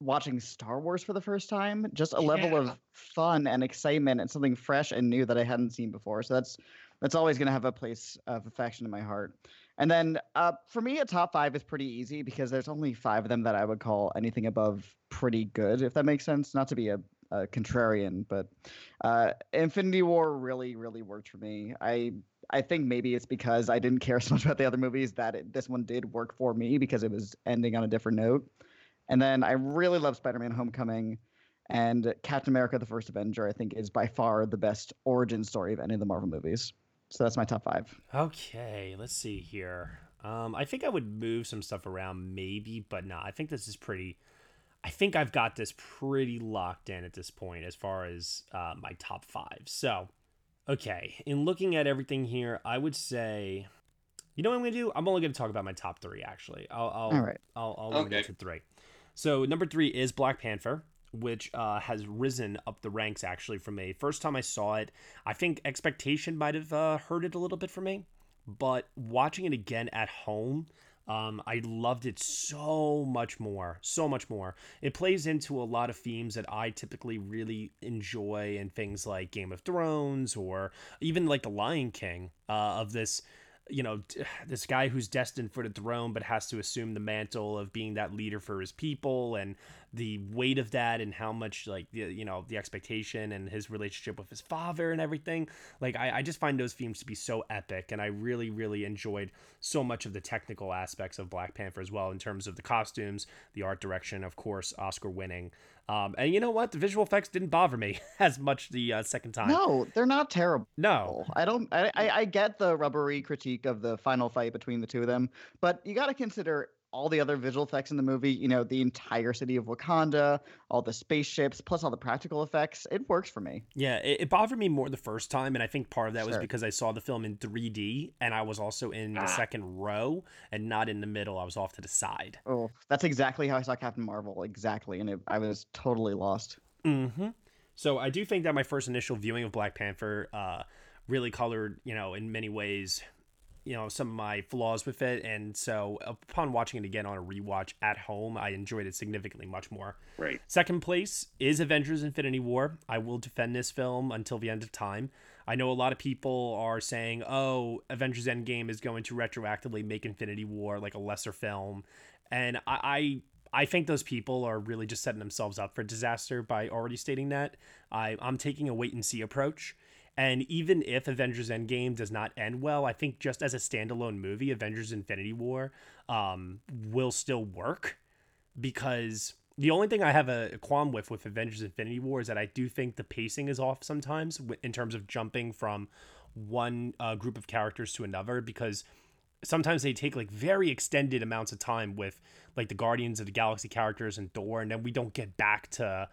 watching Star Wars for the first time. Just a level Yeah. of fun and excitement and something fresh and new that I hadn't seen before. So that's that's always going to have a place of affection in my heart. And then uh, for me, a top five is pretty easy because there's only five of them that I would call anything above pretty good, if that makes sense. Not to be a, a contrarian, but uh, Infinity War really, really worked for me. I I think maybe it's because I didn't care so much about the other movies that it, this one did work for me because it was ending on a different note. And then I really love Spider-Man: Homecoming. And Captain America: The First Avenger, I think, is by far the best origin story of any of the Marvel movies. So that's my top five. Okay, let's see here. Um, I think I would move some stuff around, maybe, but no, I think this is pretty. I think I've got this pretty locked in at this point as far as uh, my top five. So, okay, in looking at everything here, I would say, you know what I'm gonna do? I'm only gonna talk about my top three. Actually, I'll I'll All right. I'll, I'll limit it to three. So number three is Black Panther, which uh, has risen up the ranks actually from me. First time I saw it, I think expectation might have uh, hurt it a little bit for me, but watching it again at home, um, I loved it so much more, so much more. It plays into a lot of themes that I typically really enjoy in things like Game of Thrones or even like The Lion King uh, of this you know, this guy who's destined for the throne but has to assume the mantle of being that leader for his people and the weight of that and how much like the you know the expectation and his relationship with his father and everything like I, I just find those themes to be so epic and i really really enjoyed so much of the technical aspects of black panther as well in terms of the costumes the art direction of course oscar winning um, and you know what? The visual effects didn't bother me as much the uh, second time. No, they're not terrible. No, I don't. I, I, I get the rubbery critique of the final fight between the two of them, but you got to consider all the other visual effects in the movie, you know, the entire city of Wakanda, all the spaceships, plus all the practical effects, it works for me. Yeah, it, it bothered me more the first time, and I think part of that Sure. was because I saw the film in 3D, and I was also in the second row and not in the middle. I was off to the side. Oh, that's exactly how I saw Captain Marvel, exactly, and it, I was totally lost. Mm-hmm. So I do think that my first initial viewing of Black Panther uh, really colored, you know, in many ways, you know, some of my flaws with it. And so upon watching it again on a rewatch at home, I enjoyed it significantly much more. Right. Second place is Avengers Infinity War. I will defend this film until the end of time. I know a lot of people are saying, oh, Avengers Endgame is going to retroactively make Infinity War like a lesser film. And I, I I think those people are really just setting themselves up for disaster by already stating that. I, I'm taking a wait and see approach. And even if Avengers Endgame does not end well, I think just as a standalone movie, Avengers Infinity War um, will still work because the only thing I have a, qualm with with Avengers Infinity War is that I do think the pacing is off sometimes in terms of jumping from one uh, group of characters to another because sometimes they take like very extended amounts of time with like the Guardians of the Galaxy characters and Thor, and then we don't get back to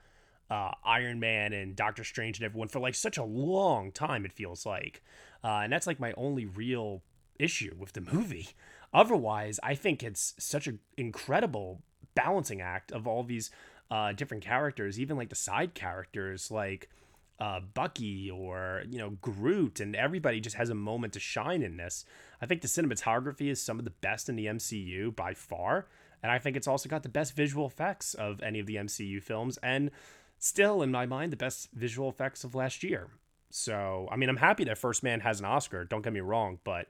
uh, Iron Man and Doctor Strange and everyone for like such a long time. It feels like, uh, and that's like my only real issue with the movie. Otherwise, I think it's such an incredible balancing act of all these uh, different characters, even like the side characters, like uh, Bucky or you know Groot, and everybody just has a moment to shine in this. I think the cinematography is some of the best in the MCU by far, and I think it's also got the best visual effects of any of the MCU films, and still in my mind the best visual effects of last year. So I mean, I'm happy that First Man has an Oscar. Don't get me wrong, but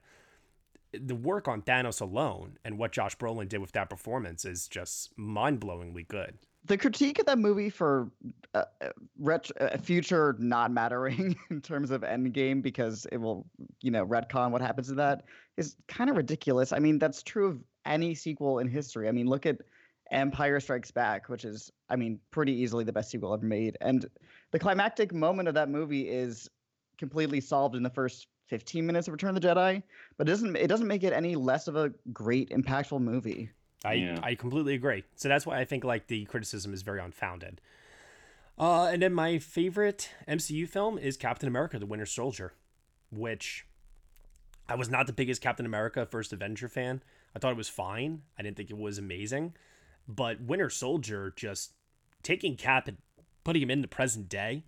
the work on Thanos alone and what Josh Brolin did with that performance is just mind-blowingly good. The critique of that movie for uh, uh, future not mattering in terms of Endgame because it will, you know, retcon what happens to that is kind of ridiculous. I mean, that's true of any sequel in history. I mean, look at Empire Strikes Back, which is, I mean, pretty easily the best sequel ever made. And the climactic moment of that movie is completely solved in the first 15 minutes of Return of the Jedi, but it doesn't it doesn't make it any less of a great impactful movie. I, I completely agree. So that's why I think like the criticism is very unfounded. Uh, and then my favorite MCU film is Captain America: The Winter Soldier, which I was not the biggest Captain America First Avenger fan. I thought it was fine. I didn't think it was amazing, but Winter Soldier just taking Cap and putting him in the present day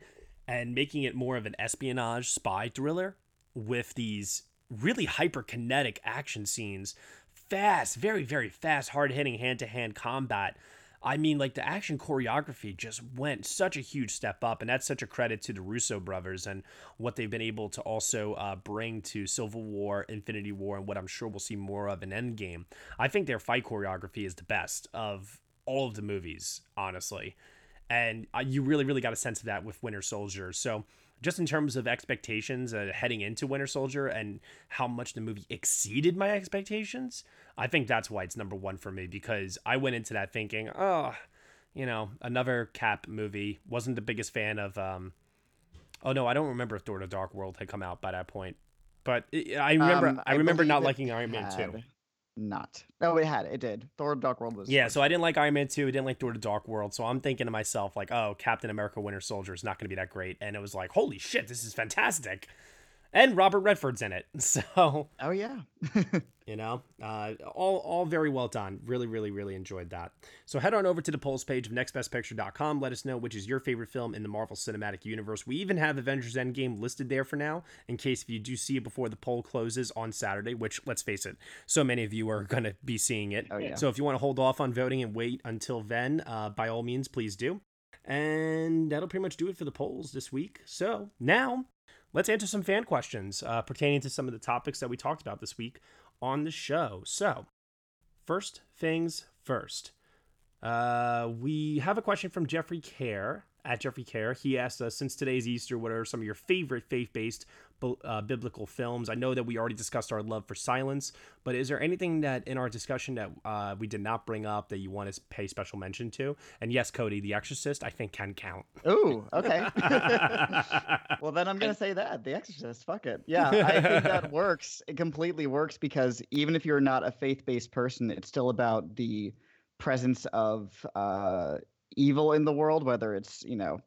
and making it more of an espionage spy thriller with these really hyperkinetic action scenes, fast, very, very fast, hard hitting hand to hand combat. I mean, like the action choreography just went such a huge step up, and that's such a credit to the Russo brothers and what they've been able to also uh, bring to Civil War, Infinity War, and what I'm sure we'll see more of in Endgame. I think their fight choreography is the best of all of the movies, honestly and uh, you really really got a sense of that with winter soldier so just in terms of expectations uh, heading into winter soldier and how much the movie exceeded my expectations i think that's why it's number one for me because i went into that thinking oh you know another cap movie wasn't the biggest fan of um oh no i don't remember if thor the dark world had come out by that point but it, i remember Um, i remember not liking iron man 2 Not. No, it had. It did. Thor: to Dark World was. Yeah, so I didn't like Iron Man 2, I didn't like Thor the Dark World, so I'm thinking to myself, like, oh, Captain America Winter Soldier is not going to be that great. And it was like, holy shit, this is fantastic. And Robert Redford's in it. So, Oh yeah. you know, uh, all, all very well done. Really, really, really enjoyed that. So head on over to the polls page of nextbestpicture.com. Let us know which is your favorite film in the Marvel Cinematic Universe. We even have Avengers Endgame listed there for now, in case if you do see it before the poll closes on Saturday, which, let's face it, so many of you are going to be seeing it. Oh, yeah. So if you want to hold off on voting and wait until then, uh, by all means, please do. And that'll pretty much do it for the polls this week. So now let's answer some fan questions uh, pertaining to some of the topics that we talked about this week on the show. So, first things first. Uh, we have a question from Jeffrey Care at Jeffrey Care. He asked us, since today's Easter, what are some of your favorite faith based uh, biblical films? I know that we already discussed our love for silence, but is there anything that in our discussion that uh, we did not bring up that you want to pay special mention to? And yes, Cody, The Exorcist, I think can count. Ooh, okay. well, then I'm going to say that The Exorcist. Fuck it. Yeah, I think that works. It completely works because even if you're not a faith based person, it's still about the presence of uh, evil in the world, whether it's you know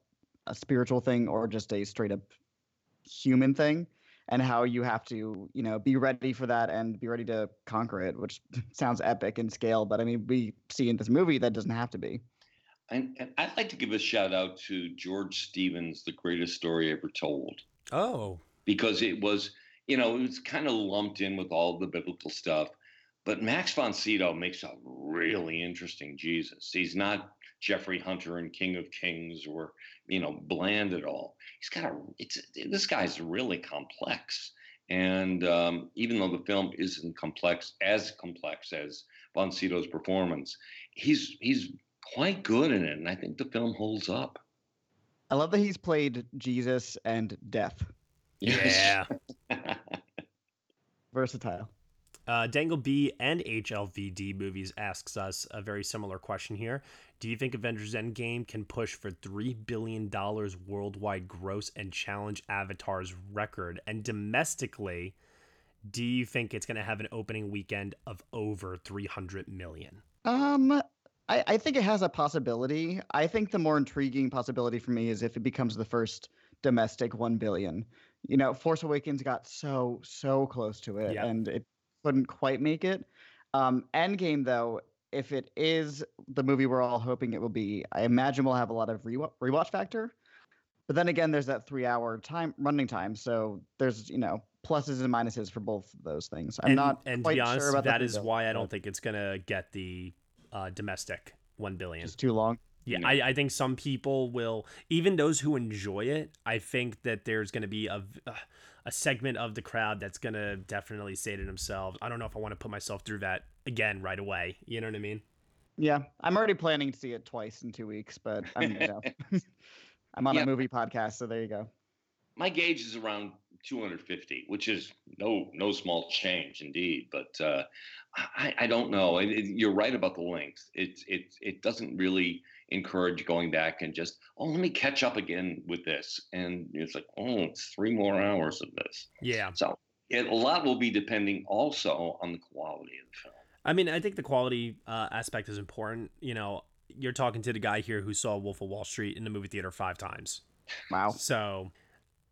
a spiritual thing or just a straight up human thing, and how you have to you know be ready for that and be ready to conquer it, which sounds epic in scale, but I mean we see in this movie that doesn't have to be. And, and I'd like to give a shout out to George Stevens, The Greatest Story Ever Told. Oh. Because it was, you know, it was kind of lumped in with all the biblical stuff. But Max von Sydow makes a really interesting Jesus. He's not Jeffrey Hunter and King of Kings were, you know bland at all. He's got a it's this guy's really complex. And um, even though the film isn't complex as complex as von Sydow's performance, he's he's quite good in it, and I think the film holds up. I love that he's played Jesus and death. Yeah. Versatile. Uh, Dangle B and HLVD movies asks us a very similar question here. Do you think Avengers Endgame can push for $3 billion worldwide gross and challenge Avatar's record? And domestically, do you think it's going to have an opening weekend of over 300 million? Um, I, I think it has a possibility. I think the more intriguing possibility for me is if it becomes the first domestic 1 billion. You know, Force Awakens got so, so close to it, yep. and it couldn't quite make it. Um, Endgame, though, if it is the movie we're all hoping it will be, I imagine we'll have a lot of rewatch factor. But then again, there's that three hour time running time, so there's you know pluses and minuses for both those things. I'm and, not and quite to be honest, sure about that is why I don't think it's gonna get the uh, domestic one billion. It's too long. Yeah, I, I think some people will, even those who enjoy it. I think that there's going to be a, a segment of the crowd that's going to definitely say to themselves, "I don't know if I want to put myself through that again right away." You know what I mean? Yeah, I'm already planning to see it twice in two weeks, but I'm, you know, I'm on yeah. a movie podcast, so there you go. My gauge is around 250, which is no no small change indeed. But uh, I, I don't know. It, it, you're right about the length. It it it doesn't really encourage going back and just oh let me catch up again with this, and it's like oh it's three more hours of this. Yeah. So it, a lot will be depending also on the quality of the film. I mean, I think the quality uh, aspect is important. You know, you're talking to the guy here who saw Wolf of Wall Street in the movie theater five times. Wow. So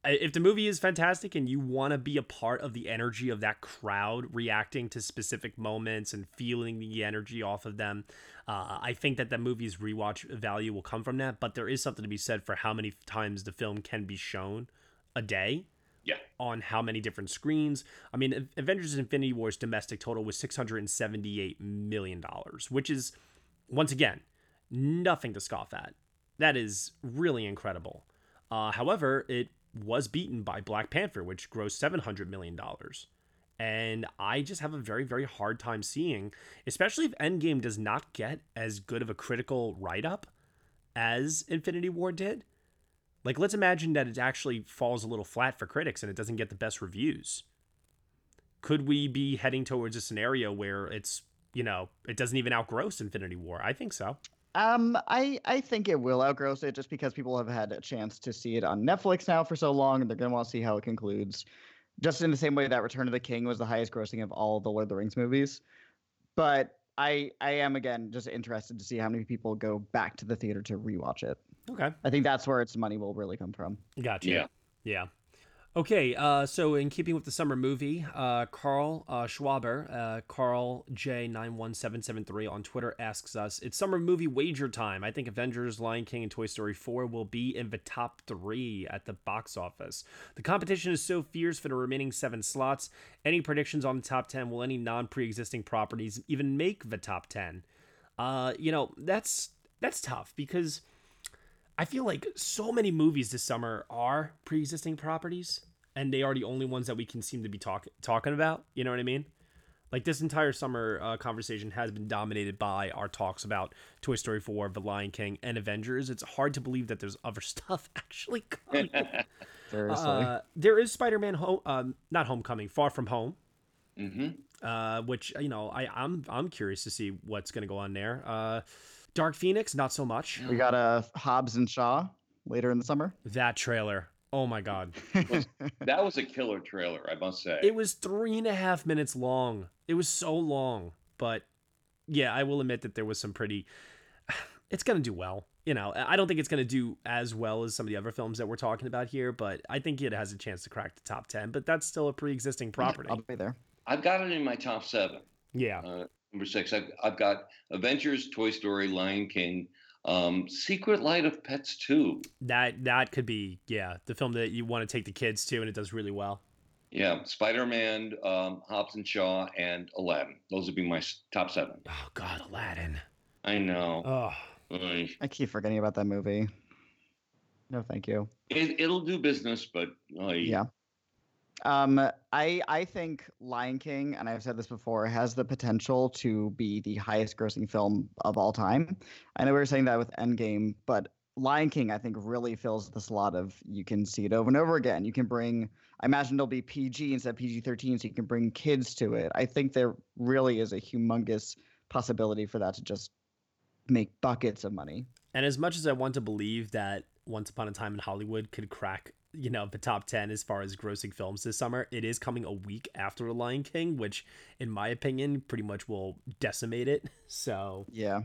if the movie is fantastic and you want to be a part of the energy of that crowd reacting to specific moments and feeling the energy off of them uh, i think that the movie's rewatch value will come from that but there is something to be said for how many times the film can be shown a day yeah. on how many different screens. I mean avengers infinity wars domestic total was 678 million dollars which is once again nothing to scoff at. That is really incredible. Uh, however it was beaten by Black Panther, which grossed $700 million. And I just have a very, very hard time seeing, especially if Endgame does not get as good of a critical write up as Infinity War did. Like, let's imagine that it actually falls a little flat for critics and it doesn't get the best reviews. Could we be heading towards a scenario where it's, you know, it doesn't even outgross Infinity War? I think so. Um, I I think it will outgross it just because people have had a chance to see it on Netflix now for so long, and they're gonna want to see how it concludes. Just in the same way that Return of the King was the highest grossing of all the Lord of the Rings movies, but I I am again just interested to see how many people go back to the theater to rewatch it. Okay, I think that's where its money will really come from. Gotcha. Yeah. Yeah. Okay, uh, so in keeping with the summer movie, uh, Carl uh, Schwaber, uh, Carl J91773 on Twitter asks us, It's summer movie wager time. I think Avengers, Lion King, and Toy Story 4 will be in the top three at the box office. The competition is so fierce for the remaining seven slots. Any predictions on the top 10? Will any non pre existing properties even make the top 10? Uh, you know, that's that's tough because I feel like so many movies this summer are pre existing properties and they are the only ones that we can seem to be talk- talking about. You know what I mean? Like this entire summer uh, conversation has been dominated by our talks about Toy Story 4, The Lion King, and Avengers. It's hard to believe that there's other stuff actually coming. Seriously. Uh, there is Spider-Man, home, um, not Homecoming, Far From Home, Mm-hmm. uh, which you know I I'm I'm curious to see what's gonna go on there. Uh, Dark Phoenix, not so much. We got uh, Hobbs and Shaw later in the summer. That trailer, oh my god, That was a killer trailer, I must say. it was three and a half minutes long. It was so long, but yeah, I will admit that there was some pretty. It's gonna do well. You know, I don't think it's gonna do as well as some of the other films that we're talking about here, but I think it has a chance to crack the top ten. But that's still a pre-existing property. I'll be there. I've got it in my top seven. Yeah. Uh, number six, I've, I've got Avengers, Toy Story, Lion King, um, Secret Life of Pets 2. That that could be yeah the film that you want to take the kids to, and it does really well. Yeah, Spider Man, um, Hobbs and Shaw, and Aladdin. Those would be my top seven. Oh God, Aladdin. I know. Oh, Oy. I keep forgetting about that movie. No, thank you. It, it'll do business, but oy. Yeah. Um, I I think Lion King, and I've said this before, has the potential to be the highest grossing film of all time. I know we were saying that with Endgame, but Lion King, I think, really fills the slot of you can see it over and over again. You can bring, I imagine it'll be PG instead of PG 13, so you can bring kids to it. I think there really is a humongous possibility for that to just make buckets of money. And as much as I want to believe that Once Upon a Time in Hollywood could crack, you know, the top 10 as far as grossing films this summer, it is coming a week after The Lion King, which, in my opinion, pretty much will decimate it. So, Yeah.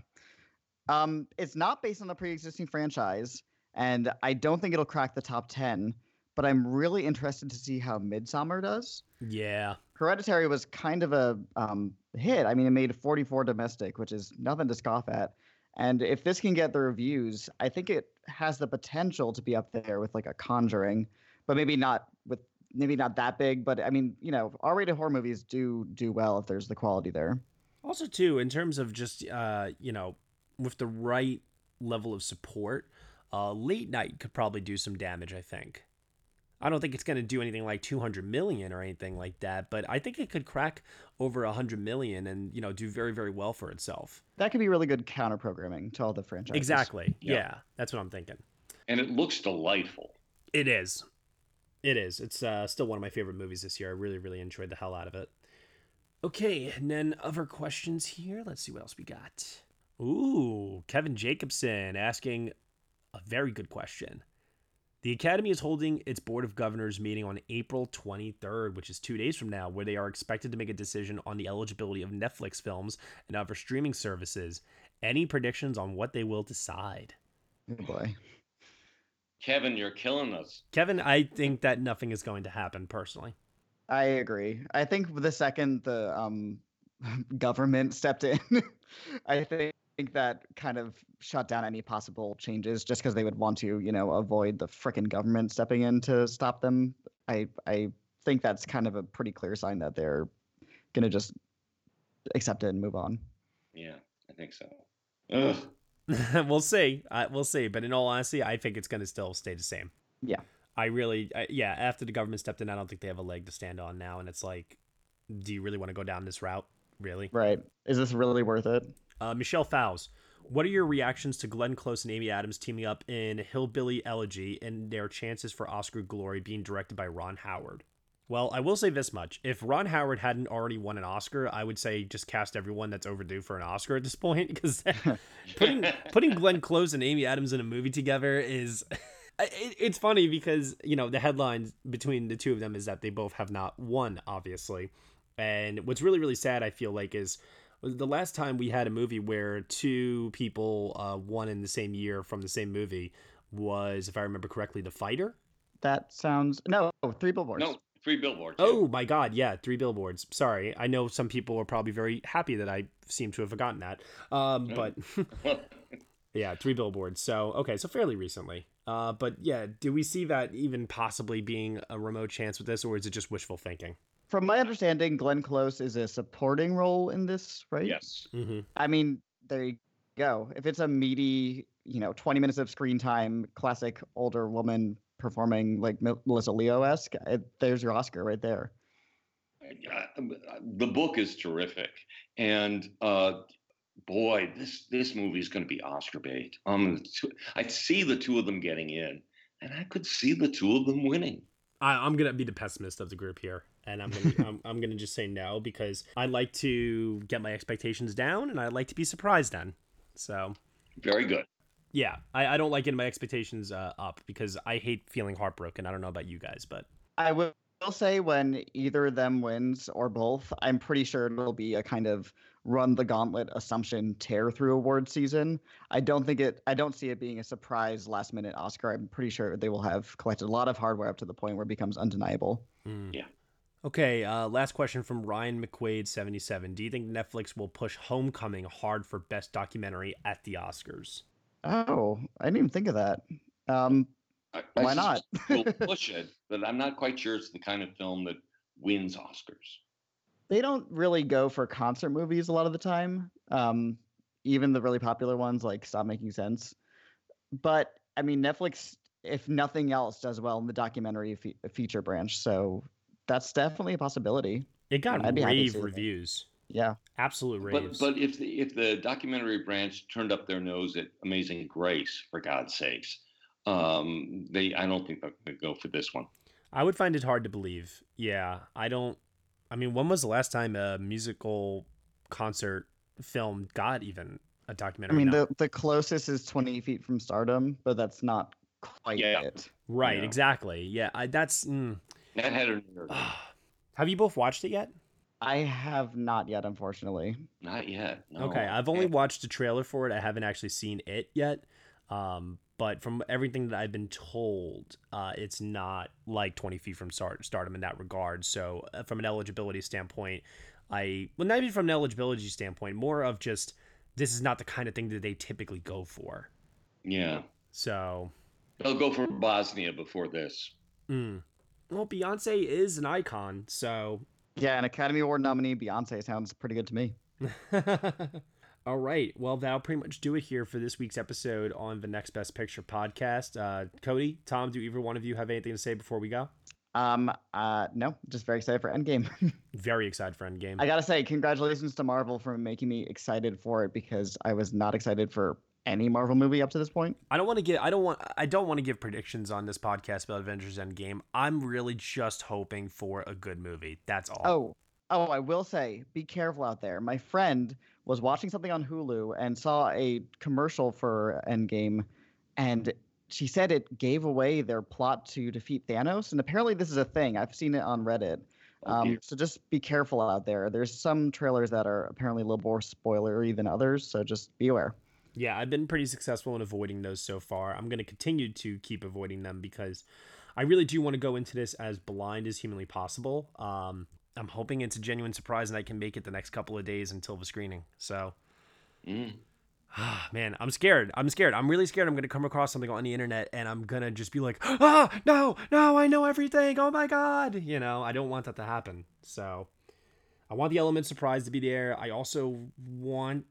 Um, it's not based on a pre-existing franchise, and I don't think it'll crack the top ten. But I'm really interested to see how Midsummer does. yeah. Hereditary was kind of a um, hit. I mean, it made 44 domestic, which is nothing to scoff at. And if this can get the reviews, I think it has the potential to be up there with like a Conjuring, but maybe not with maybe not that big. But I mean, you know, R-rated horror movies do do well if there's the quality there. Also, too, in terms of just, uh, you know, with the right level of support, uh, late night could probably do some damage, I think. I don't think it's going to do anything like 200 million or anything like that, but I think it could crack over 100 million and, you know, do very, very well for itself. That could be really good counter programming to all the franchises. Exactly. Yeah. Yeah. that's what I'm thinking. And it looks delightful. It is. It is. It's uh, still one of my favorite movies this year. I really, really enjoyed the hell out of it. Okay, and then other questions here. Let's see what else we got. Ooh, Kevin Jacobson asking a very good question. The Academy is holding its Board of Governors meeting on April 23rd, which is two days from now, where they are expected to make a decision on the eligibility of Netflix films and other streaming services. Any predictions on what they will decide? Oh boy. Kevin, you're killing us. Kevin, I think that nothing is going to happen personally. I agree. I think the second the um, government stepped in, I think that kind of shut down any possible changes just because they would want to, you know, avoid the frickin' government stepping in to stop them. I I think that's kind of a pretty clear sign that they're gonna just accept it and move on. Yeah, I think so. Ugh. we'll see. Uh, we'll see. But in all honesty, I think it's going to still stay the same. Yeah. I really, I, yeah. After the government stepped in, I don't think they have a leg to stand on now. And it's like, do you really want to go down this route? Really? Right. Is this really worth it? Uh, Michelle Fowles, what are your reactions to Glenn Close and Amy Adams teaming up in Hillbilly Elegy and their chances for Oscar glory being directed by Ron Howard? Well, I will say this much. If Ron Howard hadn't already won an Oscar, I would say just cast everyone that's overdue for an Oscar at this point because putting putting Glenn Close and Amy Adams in a movie together is it, it's funny because, you know, the headlines between the two of them is that they both have not won, obviously. And what's really really sad I feel like is the last time we had a movie where two people uh, won in the same year from the same movie was, if I remember correctly, The Fighter. That sounds no three billboards. No, three billboards. Oh my God, yeah, three billboards. Sorry, I know some people are probably very happy that I seem to have forgotten that. Um, but yeah, three billboards. So okay, so fairly recently. Uh, but yeah, do we see that even possibly being a remote chance with this, or is it just wishful thinking? From my understanding, Glenn Close is a supporting role in this, right? Yes. Mm-hmm. I mean, there you go. If it's a meaty, you know, 20 minutes of screen time, classic older woman performing like Melissa Leo esque, there's your Oscar right there. The book is terrific, and uh, boy, this this movie is going to be Oscar bait. Um, I see the two of them getting in, and I could see the two of them winning. I, am gonna be the pessimist of the group here, and I'm gonna I'm, I'm gonna just say no because I like to get my expectations down, and I like to be surprised then. So very good. Yeah, I, I don't like getting my expectations uh, up because I hate feeling heartbroken. I don't know about you guys, but I will say when either of them wins or both, I'm pretty sure it'll be a kind of run the gauntlet assumption tear through award season. I don't think it I don't see it being a surprise last minute Oscar. I'm pretty sure they will have collected a lot of hardware up to the point where it becomes undeniable. Mm. Yeah. Okay, uh, last question from Ryan McQuaid, 77. Do you think Netflix will push Homecoming hard for Best Documentary at the Oscars? Oh, I didn't even think of that. Um, I, I why not? we'll push it, but I'm not quite sure it's the kind of film that wins Oscars they don't really go for concert movies a lot of the time. Um, even the really popular ones like Stop Making Sense. But I mean, Netflix, if nothing else, does well in the documentary fe- feature branch. So that's definitely a possibility. It got i rave reviews. Yeah, absolute raves. But, but if the, if the documentary branch turned up their nose at Amazing Grace, for God's sakes, um, they I don't think they'll go for this one. I would find it hard to believe. Yeah, I don't. I mean, when was the last time a musical concert film got even a documentary? I mean, the the closest is Twenty Feet from Stardom, but that's not quite yeah. it. Right. Yeah. Exactly. Yeah. I, that's. Mm. That had a. have you both watched it yet? I have not yet, unfortunately. Not yet. No. Okay, I've only watched a trailer for it. I haven't actually seen it yet. Um, but from everything that I've been told, uh, it's not like 20 feet from start, stardom in that regard. So, uh, from an eligibility standpoint, I, well, not even from an eligibility standpoint, more of just this is not the kind of thing that they typically go for. Yeah. So, they'll go for Bosnia before this. Mm. Well, Beyonce is an icon, so. Yeah, an Academy Award nominee, Beyonce sounds pretty good to me. All right. Well, that'll pretty much do it here for this week's episode on the Next Best Picture podcast. Uh, Cody, Tom, do either one of you have anything to say before we go? Um, uh, no, just very excited for Endgame. very excited for Endgame. I gotta say, congratulations to Marvel for making me excited for it because I was not excited for any Marvel movie up to this point. I don't want to get I don't want I don't want to give predictions on this podcast about Avengers Endgame. I'm really just hoping for a good movie. That's all. Oh, oh, I will say, be careful out there. My friend was watching something on Hulu and saw a commercial for Endgame, and she said it gave away their plot to defeat Thanos. And apparently, this is a thing. I've seen it on Reddit. Oh, um, so just be careful out there. There's some trailers that are apparently a little more spoilery than others, so just be aware. Yeah, I've been pretty successful in avoiding those so far. I'm going to continue to keep avoiding them because I really do want to go into this as blind as humanly possible. Um, I'm hoping it's a genuine surprise and I can make it the next couple of days until the screening. So, mm. man, I'm scared. I'm scared. I'm really scared. I'm going to come across something on the internet and I'm going to just be like, ah, oh, no, no, I know everything. Oh my God. You know, I don't want that to happen. So, I want the element surprise to be there. I also want.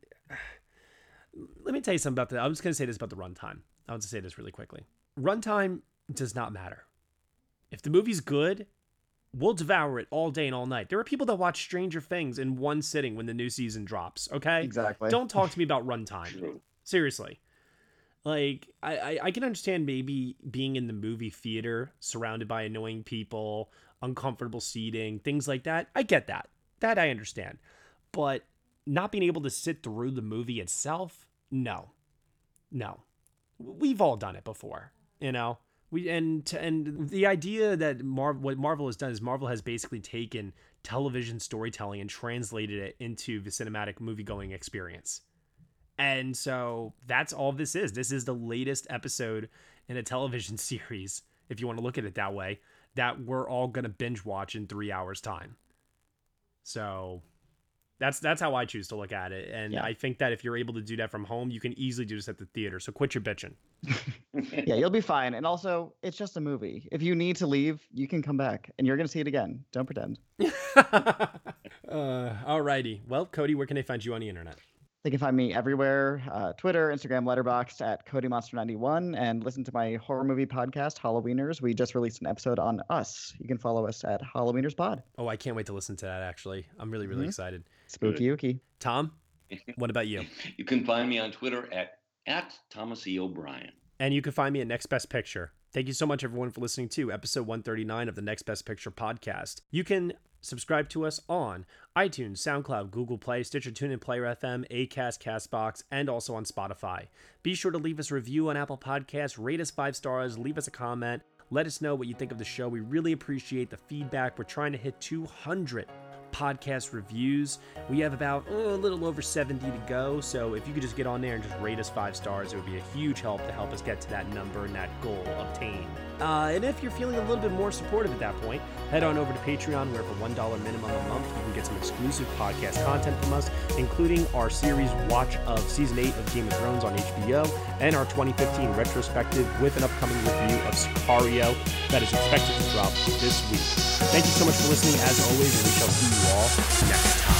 Let me tell you something about that. I'm just going to say this about the runtime. I want to say this really quickly. Runtime does not matter. If the movie's good we'll devour it all day and all night. There are people that watch Stranger Things in one sitting when the new season drops. Okay, exactly. Don't talk to me about runtime. Seriously, like I, I, I can understand maybe being in the movie theater surrounded by annoying people, uncomfortable seating, things like that. I get that. That I understand, but not being able to sit through the movie itself, no, no. We've all done it before, you know we and and the idea that Mar- what Marvel has done is Marvel has basically taken television storytelling and translated it into the cinematic movie going experience. And so that's all this is. This is the latest episode in a television series, if you want to look at it that way, that we're all going to binge watch in 3 hours time. So that's that's how I choose to look at it. And yeah. I think that if you're able to do that from home, you can easily do this at the theater. So quit your bitching. yeah, you'll be fine. And also, it's just a movie. If you need to leave, you can come back and you're going to see it again. Don't pretend. uh, alrighty. Well, Cody, where can they find you on the internet? They can find me everywhere uh, Twitter, Instagram, Letterboxd at CodyMonster91, and listen to my horror movie podcast, Halloweeners. We just released an episode on Us. You can follow us at Halloweeners Pod. Oh, I can't wait to listen to that, actually. I'm really, really Mhm. excited. Spooky Ookie. Tom, what about you? You can find me on Twitter at at Thomas E. O'Brien. And you can find me at Next Best Picture. Thank you so much, everyone, for listening to episode 139 of the Next Best Picture podcast. You can subscribe to us on iTunes, SoundCloud, Google Play, Stitcher, TuneIn, Player FM, Acast, Castbox, and also on Spotify. Be sure to leave us a review on Apple Podcasts, rate us five stars, leave us a comment, let us know what you think of the show. We really appreciate the feedback. We're trying to hit 200 podcast reviews. We have about oh, a little over 70 to go. So if you could just get on there and just rate us five stars, it would be a huge help to help us get to that number and that goal obtained. Uh, and if you're feeling a little bit more supportive at that point, head on over to Patreon, where for $1 minimum a month, you can get some exclusive podcast content from us, including our series Watch of Season 8 of Game of Thrones on HBO, and our 2015 retrospective with an upcoming review of Sicario that is expected to drop this week. Thank you so much for listening, as always, and we shall see you all next time.